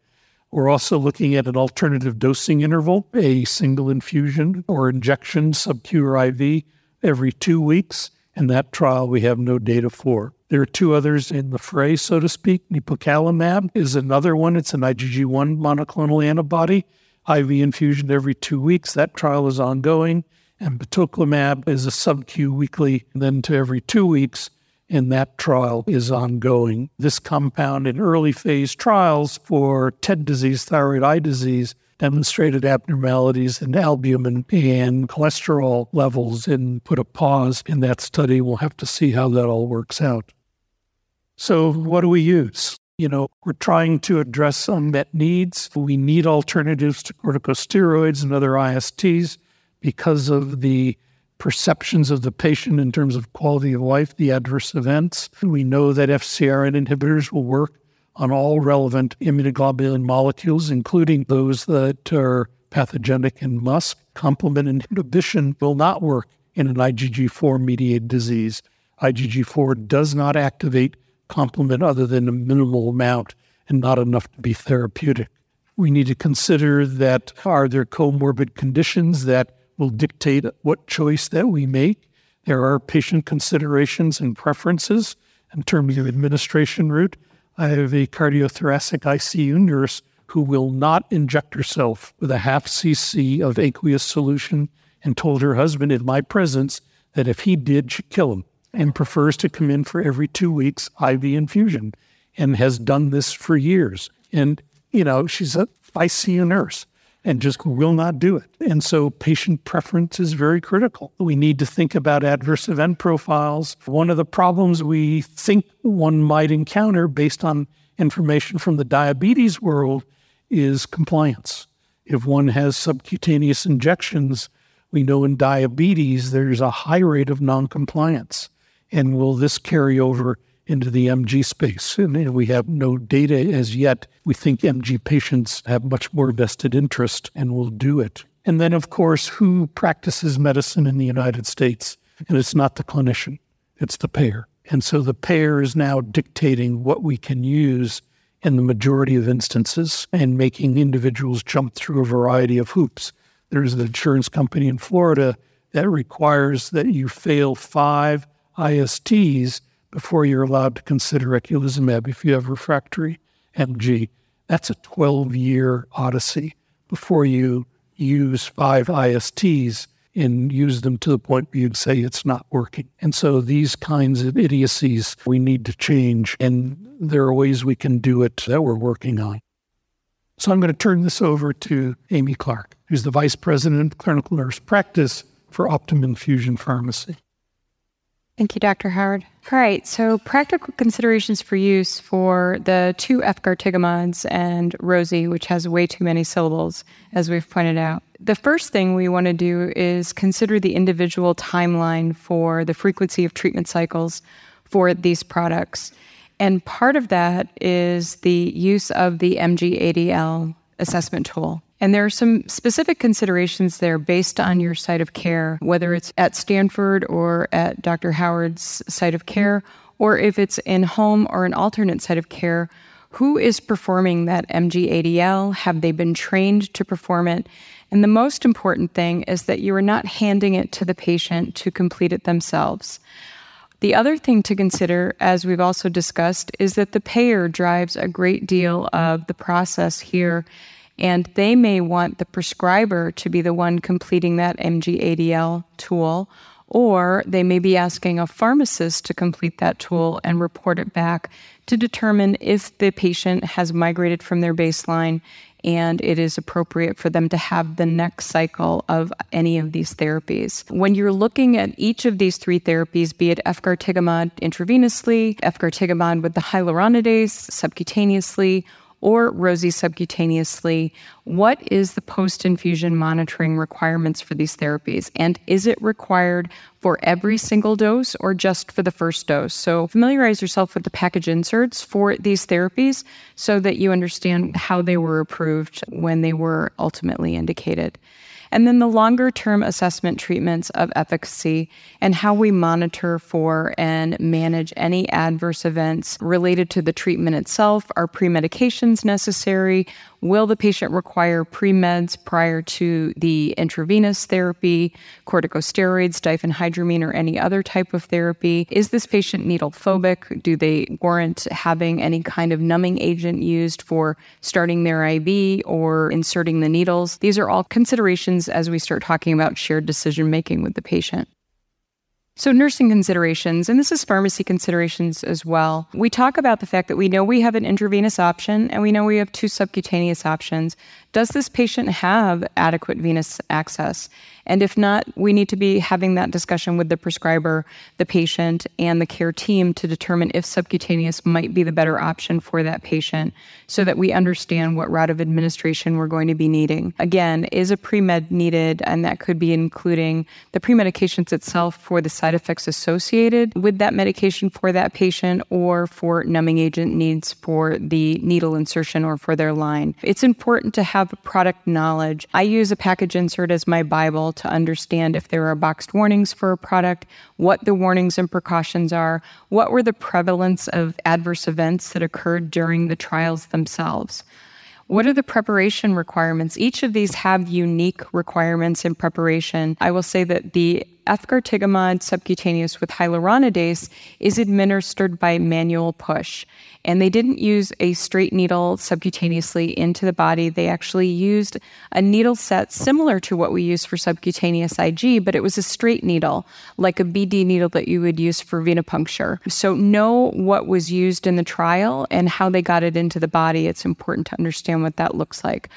We're also looking at an alternative dosing interval, a single infusion or injection, sub-Q or IV, every two weeks. And that trial we have no data for. There are two others in the fray, so to speak. Nipocalimab is another one. It's an IgG1 monoclonal antibody. IV infusion every two weeks. That trial is ongoing. And batoclimab is a sub-Q weekly, then to every two weeks, and that trial is ongoing. This compound in early phase trials for TED disease, thyroid eye disease, demonstrated abnormalities in albumin and cholesterol levels and put a pause in that study. We'll have to see how that all works out. So, what do we use? You know, we're trying to address some unmet needs. We need alternatives to corticosteroids and other ISTs because of the perceptions of the patient in terms of quality of life, the adverse events. We know that FcRn inhibitors will work on all relevant immunoglobulin molecules, including those that are pathogenic in MuSK. Complement inhibition will not work in an IgG4 mediated disease. IgG4 does not activate complement other than a minimal amount and not enough to be therapeutic. We need to consider that are there comorbid conditions that will dictate what choice that we make? There are patient considerations and preferences in terms of administration route. I have a cardiothoracic ICU nurse who will not inject herself with a half cc of aqueous solution and told her husband in my presence that if he did, she'd kill him and prefers to come in for every two weeks IV infusion and has done this for years. And, you know, she's a nurse and just will not do it. And so patient preference is very critical. We need to think about adverse event profiles. One of the problems we think one might encounter based on information from the diabetes world is compliance. If one has subcutaneous injections, we know in diabetes there's a high rate of noncompliance. And will this carry over into the MG space? And we have no data as yet. We think MG patients have much more vested interest and will do it. And then, of course, who practices medicine in the United States? And it's not the clinician, it's the payer. And so the payer is now dictating what we can use in the majority of instances and making individuals jump through a variety of hoops. There's an insurance company in Florida that requires that you fail five ISTs before you're allowed to consider eculizumab if you have refractory MG. That's a 12 year odyssey before you use five ISTs and use them to the point where you'd say it's not working. And so these kinds of idiocies we need to change. And there are ways we can do it that we're working on. So I'm going to turn this over to Amy Clark, who's the Vice President of Clinical Nurse Practice for Optum Infusion Pharmacy. Thank you, Dr. Howard. All right, so practical considerations for use for the two efgartigimods and Rosie, which has way too many syllables, as we've pointed out. The first thing we want to do is consider the individual timeline for the frequency of treatment cycles for these products. And part of that is the use of the MG-ADL assessment tool. And there are some specific considerations there based on your site of care, whether it's at Stanford or at Dr. Howard's site of care, or if it's in home or an alternate site of care. Who is performing that MG-ADL? Have they been trained to perform it? And the most important thing is that you are not handing it to the patient to complete it themselves. The other thing to consider, as we've also discussed, is that the payer drives a great deal of the process here and they may want the prescriber to be the one completing that MG-ADL tool, or they may be asking a pharmacist to complete that tool and report it back to determine if the patient has migrated from their baseline and it is appropriate for them to have the next cycle of any of these therapies. When you're looking at each of these three therapies, be it efgartigimod intravenously, efgartigimod with the hyaluronidase subcutaneously, or Rosie subcutaneously, what is the post infusion monitoring requirements for these therapies? And is it required for every single dose or just for the first dose? So familiarize yourself with the package inserts for these therapies so that you understand how they were approved when they were ultimately indicated and then the longer term assessment treatments of efficacy and how we monitor for and manage any adverse events related to the treatment itself. Are pre medications necessary? Will the patient require pre meds prior to the intravenous therapy, corticosteroids, diphenhydramine, or any other type of therapy? Is this patient needle phobic? Do they warrant having any kind of numbing agent used for starting their IV or inserting the needles? These are all considerations as we start talking about shared decision making with the patient. So, nursing considerations, and this is pharmacy considerations as well. We talk about the fact that we know we have an intravenous option and we know we have two subcutaneous options. Does this patient have adequate venous access? And if not, we need to be having that discussion with the prescriber, the patient, and the care team to determine if subcutaneous might be the better option for that patient so that we understand what route of administration we're going to be needing. Again, is a pre med needed? And that could be including the pre medications itself for the side effects associated with that medication for that patient or for numbing agent needs for the needle insertion or for their line. It's important to have product knowledge. I use a package insert as my Bible to understand if there are boxed warnings for a product, what the warnings and precautions are, what were the prevalence of adverse events that occurred during the trials themselves. What are the preparation requirements? Each of these have unique requirements in preparation. I will say that the efgartigimod subcutaneous with hyaluronidase is administered by manual push. And they didn't use a straight needle subcutaneously into the body. They actually used a needle set similar to what we use for subcutaneous IG, but it was a straight needle, like a BD needle that you would use for venipuncture. So, know what was used in the trial and how they got it into the body. It's important to understand what that looks like.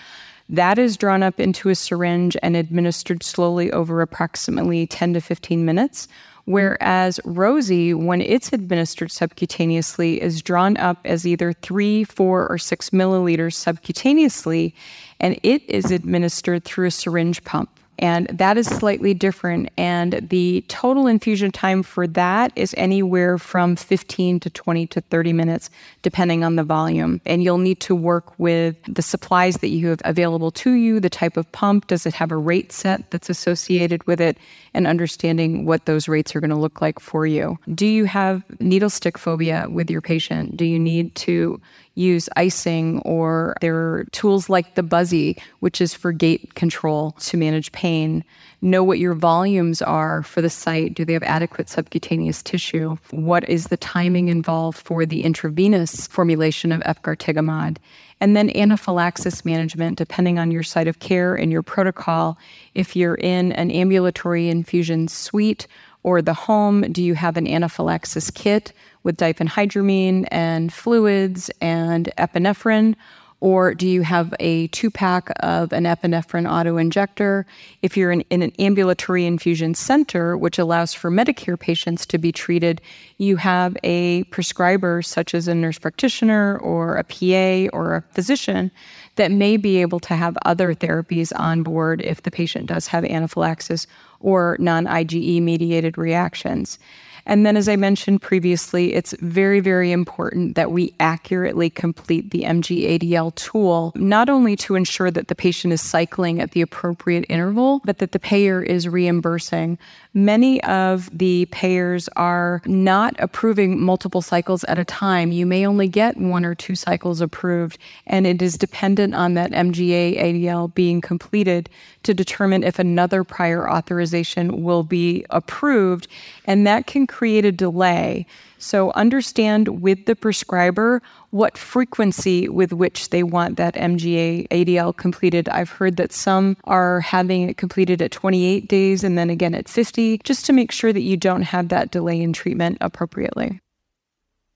That is drawn up into a syringe and administered slowly over approximately 10 to 15 minutes. Whereas Rosie, when it's administered subcutaneously, is drawn up as either three, four, or six milliliters subcutaneously, and it is administered through a syringe pump and that is slightly different. And the total infusion time for that is anywhere from 15 to 20 to 30 minutes, depending on the volume. And you'll need to work with the supplies that you have available to you, the type of pump, does it have a rate set that's associated with it, and understanding what those rates are going to look like for you. Do you have needle stick phobia with your patient? Do you need to use icing or there are tools like the Buzzy, which is for gate control to manage pain. Know what your volumes are for the site. Do they have adequate subcutaneous tissue? What is the timing involved for the intravenous formulation of efgartigimod? And then anaphylaxis management, depending on your site of care and your protocol. If you're in an ambulatory infusion suite or the home, do you have an anaphylaxis kit? With diphenhydramine and fluids and epinephrine? Or do you have a two pack of an epinephrine auto injector? If you're in, in, an ambulatory infusion center, which allows for Medicare patients to be treated, you have a prescriber, such as a nurse practitioner or a PA or a physician, that may be able to have other therapies on board if the patient does have anaphylaxis or non IgE mediated reactions. And then, as I mentioned previously, it's very, very important that we accurately complete the MG-ADL tool, not only to ensure that the patient is cycling at the appropriate interval, but that the payer is reimbursing. Many of the payers are not approving multiple cycles at a time. You may only get one or two cycles approved, and it is dependent on that MGA ADL being completed to determine if another prior authorization will be approved. And that can create a delay. So understand with the prescriber what frequency with which they want that MGA ADL completed. I've heard that some are having it completed at 28 days and then again at 50, just to make sure that you don't have that delay in treatment appropriately.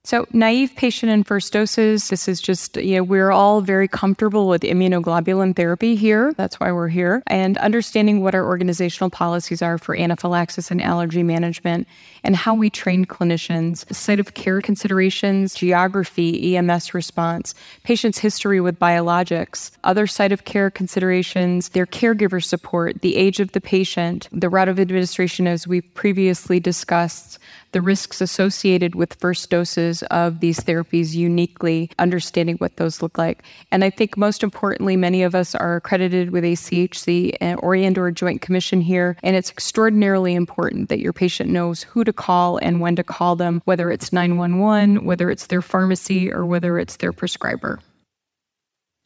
So, naive patient and first doses, this is just, you know, we're all very comfortable with immunoglobulin therapy here. That's why we're here. And understanding what our organizational policies are for anaphylaxis and allergy management and how we train clinicians, site of care considerations, geography, EMS response, patient's history with biologics, other site of care considerations, their caregiver support, the age of the patient, the route of administration, as we previously discussed, the risks associated with first doses of these therapies uniquely, understanding what those look like. And I think most importantly, many of us are accredited with ACHC or and or Joint Commission here, and it's extraordinarily important that your patient knows who to call and when to call them, whether it's 911, whether it's their pharmacy, or whether it's their prescriber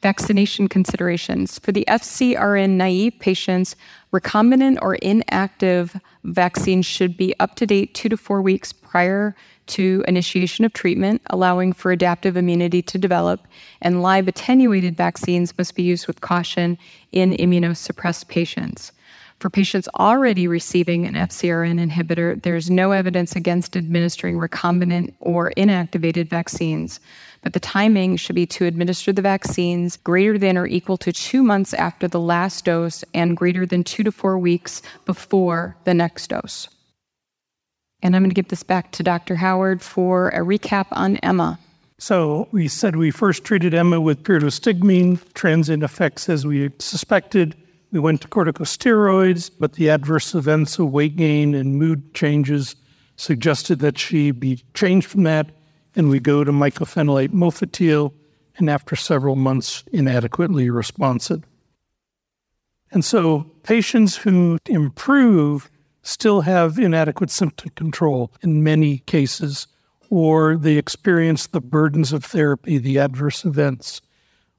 vaccination considerations. For the FcRn naive patients, recombinant or inactive vaccines should be up to date two to four weeks prior to initiation of treatment, allowing for adaptive immunity to develop, and live attenuated vaccines must be used with caution in immunosuppressed patients. For patients already receiving an FcRn inhibitor, there's no evidence against administering recombinant or inactivated vaccines but the timing should be to administer the vaccines greater than or equal to two months after the last dose and greater than two to four weeks before the next dose. And I'm going to give this back to Dr. Howard for a recap on Emma. So we said we first treated Emma with pyridostigmine, transient effects as we suspected. We went to corticosteroids, but the adverse events of weight gain and mood changes suggested that she be changed from that and we go to mycophenolate mofetil, and after several months, inadequately responsive. And so patients who improve still have inadequate symptom control in many cases, or they experience the burdens of therapy, the adverse events.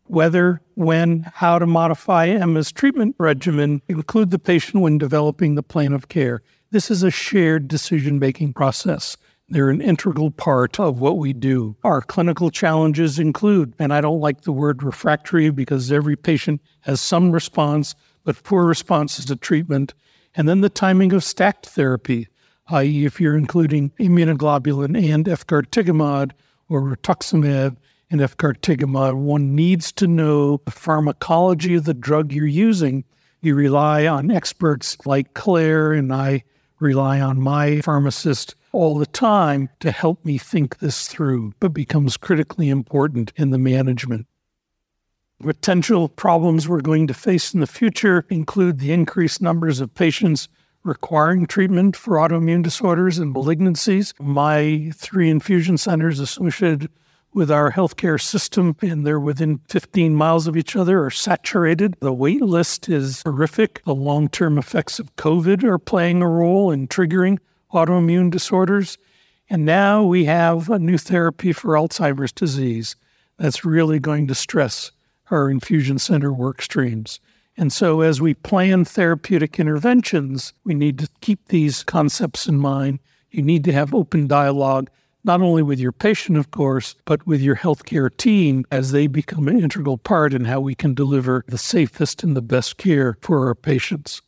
Whether, when, how to modify Emma's treatment regimen include the patient when developing the plan of care. This is a shared decision making process. They're an integral part of what we do. Our clinical challenges include, and I don't like the word refractory because every patient has some response, but poor responses to treatment. And then the timing of stacked therapy, i.e., if you're including immunoglobulin and efgartigimod or rituximab and efgartigimod, one needs to know the pharmacology of the drug you're using. You rely on experts like Claire, and I rely on my pharmacist all the time to help me think this through, but becomes critically important in the management. Potential problems we're going to face in the future include the increased numbers of patients requiring treatment for autoimmune disorders and malignancies. My three infusion centers associated with our healthcare system, and they're within 15 miles of each other, are saturated. The wait list is horrific. The long term effects of COVID are playing a role in triggering autoimmune disorders. And now we have a new therapy for Alzheimer's disease that's really going to stress our infusion center work streams. And so, as we plan therapeutic interventions, we need to keep these concepts in mind. You need to have open dialogue, not only with your patient, of course, but with your healthcare team as they become an integral part in how we can deliver the safest and the best care for our patients.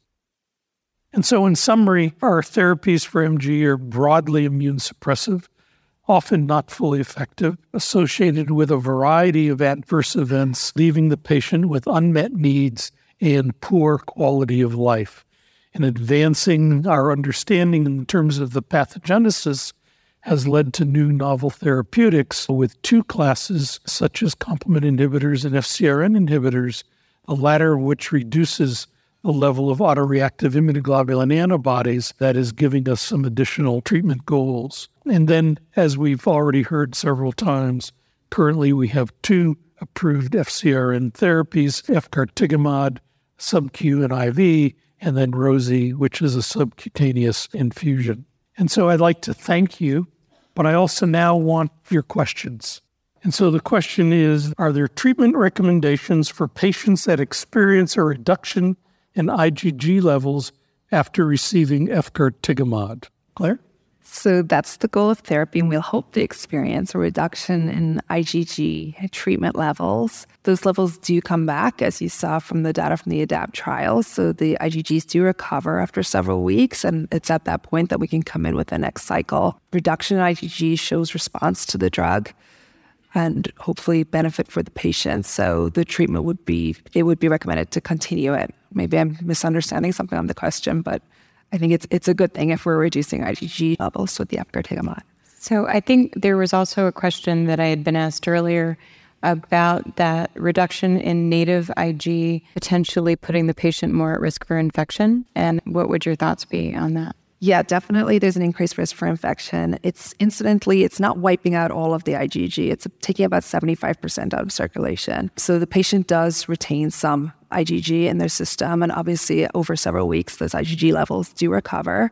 And so, in summary, our therapies for MG are broadly immune suppressive, often not fully effective, associated with a variety of adverse events, leaving the patient with unmet needs and poor quality of life. And advancing our understanding in terms of the pathogenesis has led to new novel therapeutics with two classes, such as complement inhibitors and FcRn inhibitors, the latter of which reduces the level of autoreactive immunoglobulin antibodies that is giving us some additional treatment goals. And then, as we've already heard several times, currently we have two approved FcRn therapies, efgartigimod, sub-Q and IV, and then Rosie, which is a subcutaneous infusion. And so I'd like to thank you, but I also now want your questions. And so the question is Are there treatment recommendations for patients that experience a reduction and IgG levels after receiving efgartigimod. Claire? So that's the goal of therapy, and we'll hope to experience a reduction in IgG treatment levels. Those levels do come back, as you saw from the data from the ADAPT trial. So the IgGs do recover after several weeks, and it's at that point that we can come in with the next cycle. Reduction in IgG shows response to the drug and hopefully benefit for the patient. So the treatment would be it would be recommended to continue it. Maybe I'm misunderstanding something on the question, but I think it's it's a good thing if we're reducing IgG levels with the efgartigimod. So I think there was also a question that I had been asked earlier about that reduction in native Ig potentially putting the patient more at risk for infection. And what would your thoughts be on that? Yeah, definitely there's an increased risk for infection. It's incidentally, it's not wiping out all of the IgG. It's taking about 75% out of circulation. So the patient does retain some IgG in their system. And obviously, over several weeks, those IgG levels do recover.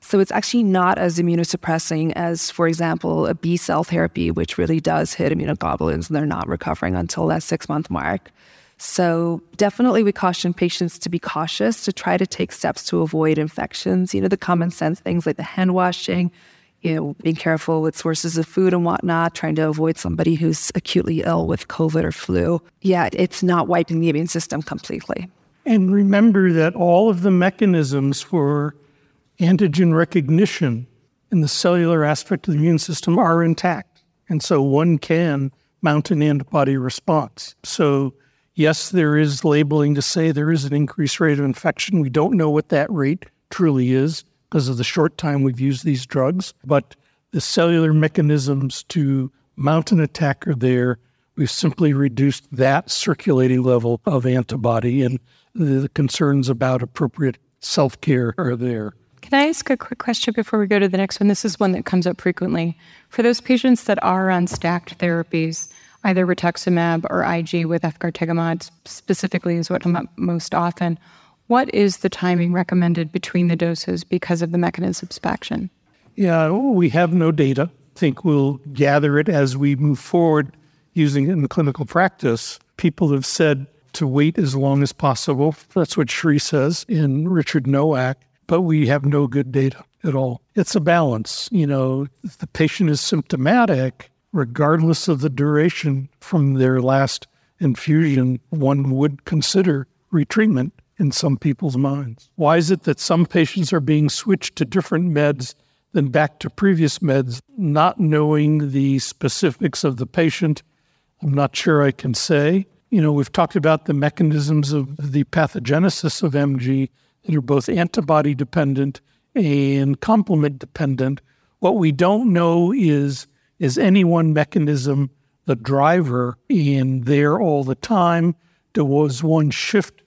So it's actually not as immunosuppressing as, for example, a B cell therapy, which really does hit immunoglobulins and they're not recovering until that six month mark. So, definitely, we caution patients to be cautious, to try to take steps to avoid infections. You know, the common sense things like the hand washing, you know, being careful with sources of food and whatnot, trying to avoid somebody who's acutely ill with COVID or flu. Yeah, it's not wiping the immune system completely. And remember that all of the mechanisms for antigen recognition in the cellular aspect of the immune system are intact. And so one can mount an antibody response. So Yes, there is labeling to say there is an increased rate of infection. We don't know what that rate truly is because of the short time we've used these drugs, but the cellular mechanisms to mount an attack are there. We've simply reduced that circulating level of antibody, and the concerns about appropriate self care are there. Can I ask a quick question before we go to the next one? This is one that comes up frequently. For those patients that are on stacked therapies, either rituximab or IG with efgartigimod specifically is what come up most often. What is the timing recommended between the doses because of the mechanisms of action? Yeah, oh, we have no data. I think we'll gather it as we move forward using it in clinical practice. People have said to wait as long as possible. That's what Sri says in Richard Nowak, but we have no good data at all. It's a balance. You know, if the patient is symptomatic, regardless of the duration from their last infusion, one would consider retreatment in some people's minds. Why is it that some patients are being switched to different meds than back to previous meds, not knowing the specifics of the patient? I'm not sure I can say. You know, we've talked about the mechanisms of the pathogenesis of MG that are both antibody dependent and complement dependent. What we don't know is is any one mechanism the driver in there all the time? There was one shift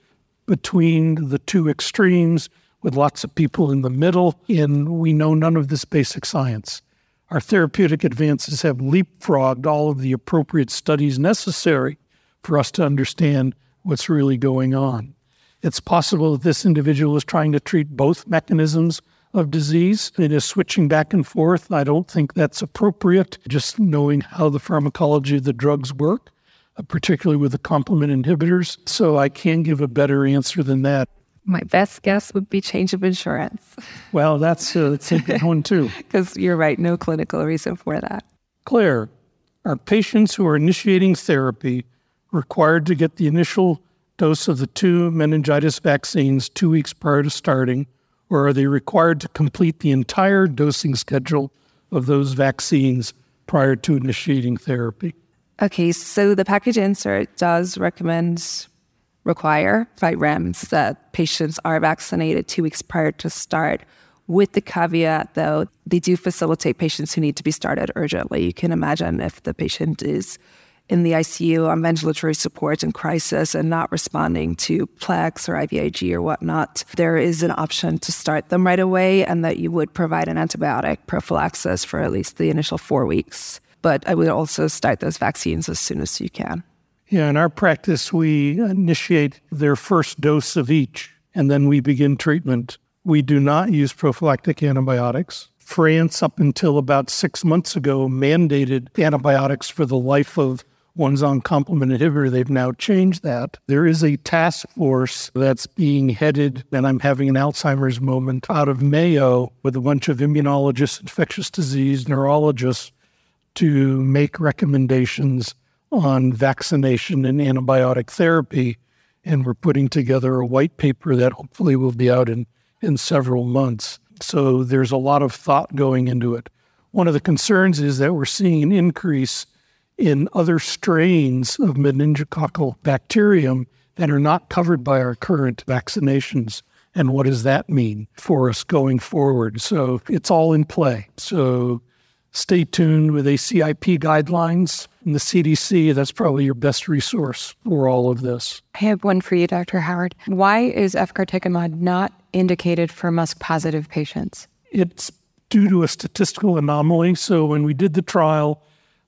between the two extremes with lots of people in the middle, and we know none of this basic science. Our therapeutic advances have leapfrogged all of the appropriate studies necessary for us to understand what's really going on. It's possible that this individual is trying to treat both mechanisms of disease. It is switching back and forth. I don't think that's appropriate, just knowing how the pharmacology of the drugs work, uh, particularly with the complement inhibitors. So I can't give a better answer than that. My best guess would be change of insurance. Well, that's, uh, that's a good [laughs] one too. Because you're right, no clinical reason for that. Claire, are patients who are initiating therapy required to get the initial dose of the two meningitis vaccines two weeks prior to starting? Or are they required to complete the entire dosing schedule of those vaccines prior to initiating therapy? Okay, so the package insert does recommend require by REMS that patients are vaccinated two weeks prior to start. With the caveat, though, they do facilitate patients who need to be started urgently. You can imagine if the patient is in the ICU on ventilatory support in crisis and not responding to Plex or IVIG or whatnot, there is an option to start them right away and that you would provide an antibiotic prophylaxis for at least the initial four weeks. But I would also start those vaccines as soon as you can. Yeah, in our practice, we initiate their first dose of each and then we begin treatment. We do not use prophylactic antibiotics. France, up until about six months ago, mandated antibiotics for the life of One's on complement inhibitor. They've now changed that. There is a task force that's being headed, and I'm having an Alzheimer's moment out of Mayo with a bunch of immunologists, infectious disease, neurologists to make recommendations on vaccination and antibiotic therapy. And we're putting together a white paper that hopefully will be out in, in several months. So there's a lot of thought going into it. One of the concerns is that we're seeing an increase in other strains of meningococcal bacterium that are not covered by our current vaccinations. And what does that mean for us going forward? So it's all in play. So stay tuned with ACIP guidelines and the CDC. That's probably your best resource for all of this. I have one for you, Dr. Howard. Why is efgartigimod not indicated for MuSK positive patients? It's due to a statistical anomaly. So when we did the trial,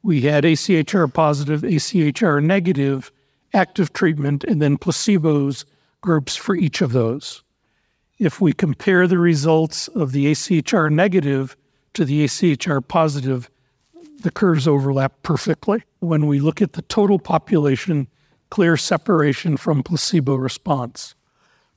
we had ACHR positive, ACHR negative, active treatment, and then placebos groups for each of those. If we compare the results of the ACHR negative to the ACHR positive, the curves overlap perfectly. When we look at the total population, clear separation from placebo response.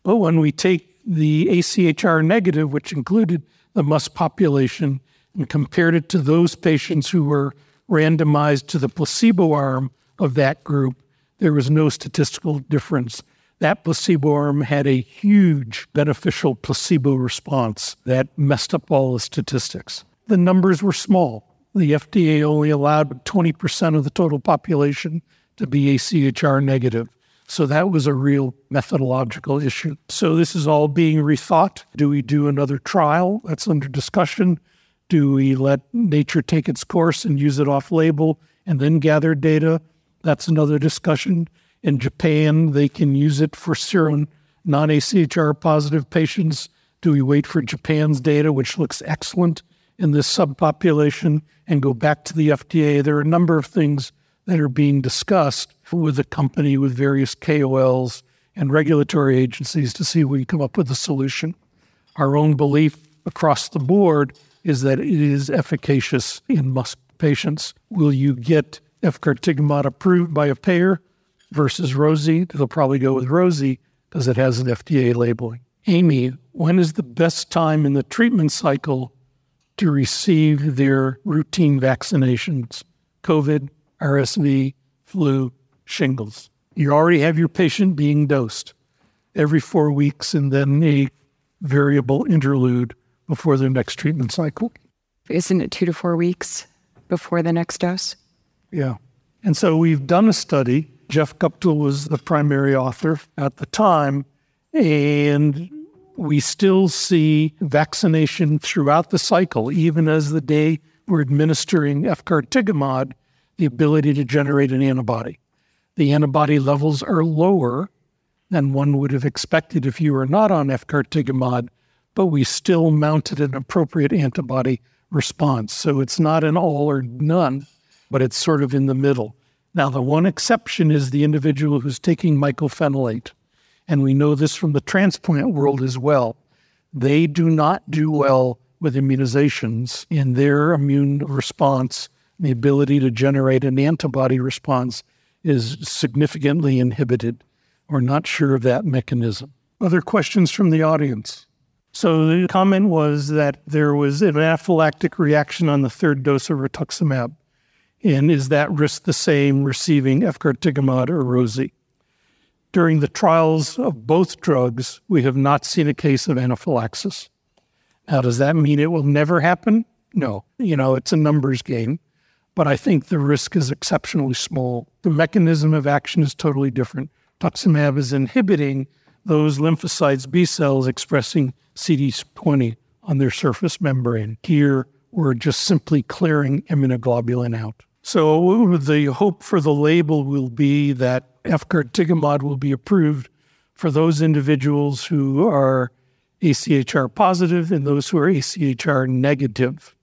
But when we take the ACHR negative, which included the MuSK population, and compared it to those patients who were randomized to the placebo arm of that group, there was no statistical difference. That placebo arm had a huge beneficial placebo response that messed up all the statistics. The numbers were small. The FDA only allowed 20% of the total population to be ACHR negative. So that was a real methodological issue. So this is all being rethought. Do we do another trial? That's under discussion. Do we let nature take its course and use it off label and then gather data? That's another discussion. In Japan, they can use it for serum non ACHR positive patients. Do we wait for Japan's data, which looks excellent in this subpopulation, and go back to the FDA? There are a number of things that are being discussed with the company, with various KOLs and regulatory agencies to see if we can come up with a solution. Our own belief across the board is that it is efficacious in MuSK patients. Will you get efgartigimod approved by a payer versus Rosie? They'll probably go with Rosie because it has an FDA labeling. Amy, when is the best time in the treatment cycle to receive their routine vaccinations? COVID, RSV, flu, shingles. You already have your patient being dosed every four weeks and then a variable interlude before their next treatment cycle. Isn't it two to four weeks before the next dose? Yeah. And so we've done a study. Jeff Guptill was the primary author at the time, and we still see vaccination throughout the cycle, even as the day we're administering efgartigimod, the ability to generate an antibody. The antibody levels are lower than one would have expected if you were not on efgartigimod, but we still mounted an appropriate antibody response. So it's not an all or none, but it's sort of in the middle. Now, the one exception is the individual who's taking mycophenolate. And we know this from the transplant world as well. They do not do well with immunizations in their immune response the ability to generate an antibody response is significantly inhibited. We're not sure of that mechanism. Other questions from the audience? So the comment was that there was an anaphylactic reaction on the third dose of rituximab. And is that risk the same receiving efgartigimod or Rosie? During the trials of both drugs, we have not seen a case of anaphylaxis. Now, does that mean it will never happen? No. You know, it's a numbers game but I think the risk is exceptionally small. The mechanism of action is totally different. Tuximab is inhibiting those lymphocytes, B cells expressing CD20 on their surface membrane. Here, we're just simply clearing immunoglobulin out. So the hope for the label will be that efgartigimod will be approved for those individuals who are ACHR positive and those who are ACHR negative,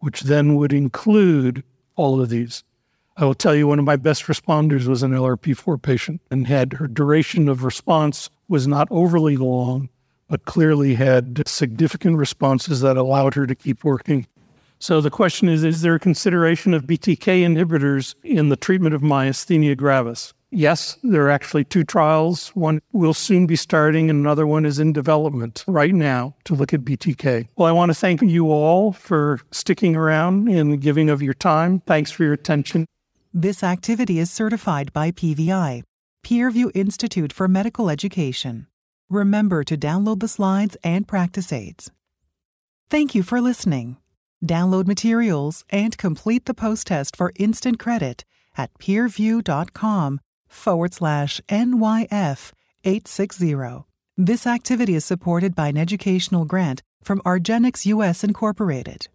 which then would include all of these. I will tell you one of my best responders was an LRP4 patient and had her duration of response was not overly long, but clearly had significant responses that allowed her to keep working. So the question is Is there a consideration of BTK inhibitors in the treatment of myasthenia gravis? Yes, there are actually two trials. One will soon be starting, and another one is in development right now to look at BTK. Well, I want to thank you all for sticking around and giving of your time. Thanks for your attention. This activity is certified by PVI, Peerview Institute for Medical Education. Remember to download the slides and practice aids. Thank you for listening. Download materials and complete the post test for instant credit at peerview.com forward slash NYF 860. This activity is supported by an educational grant from argenx US Incorporated.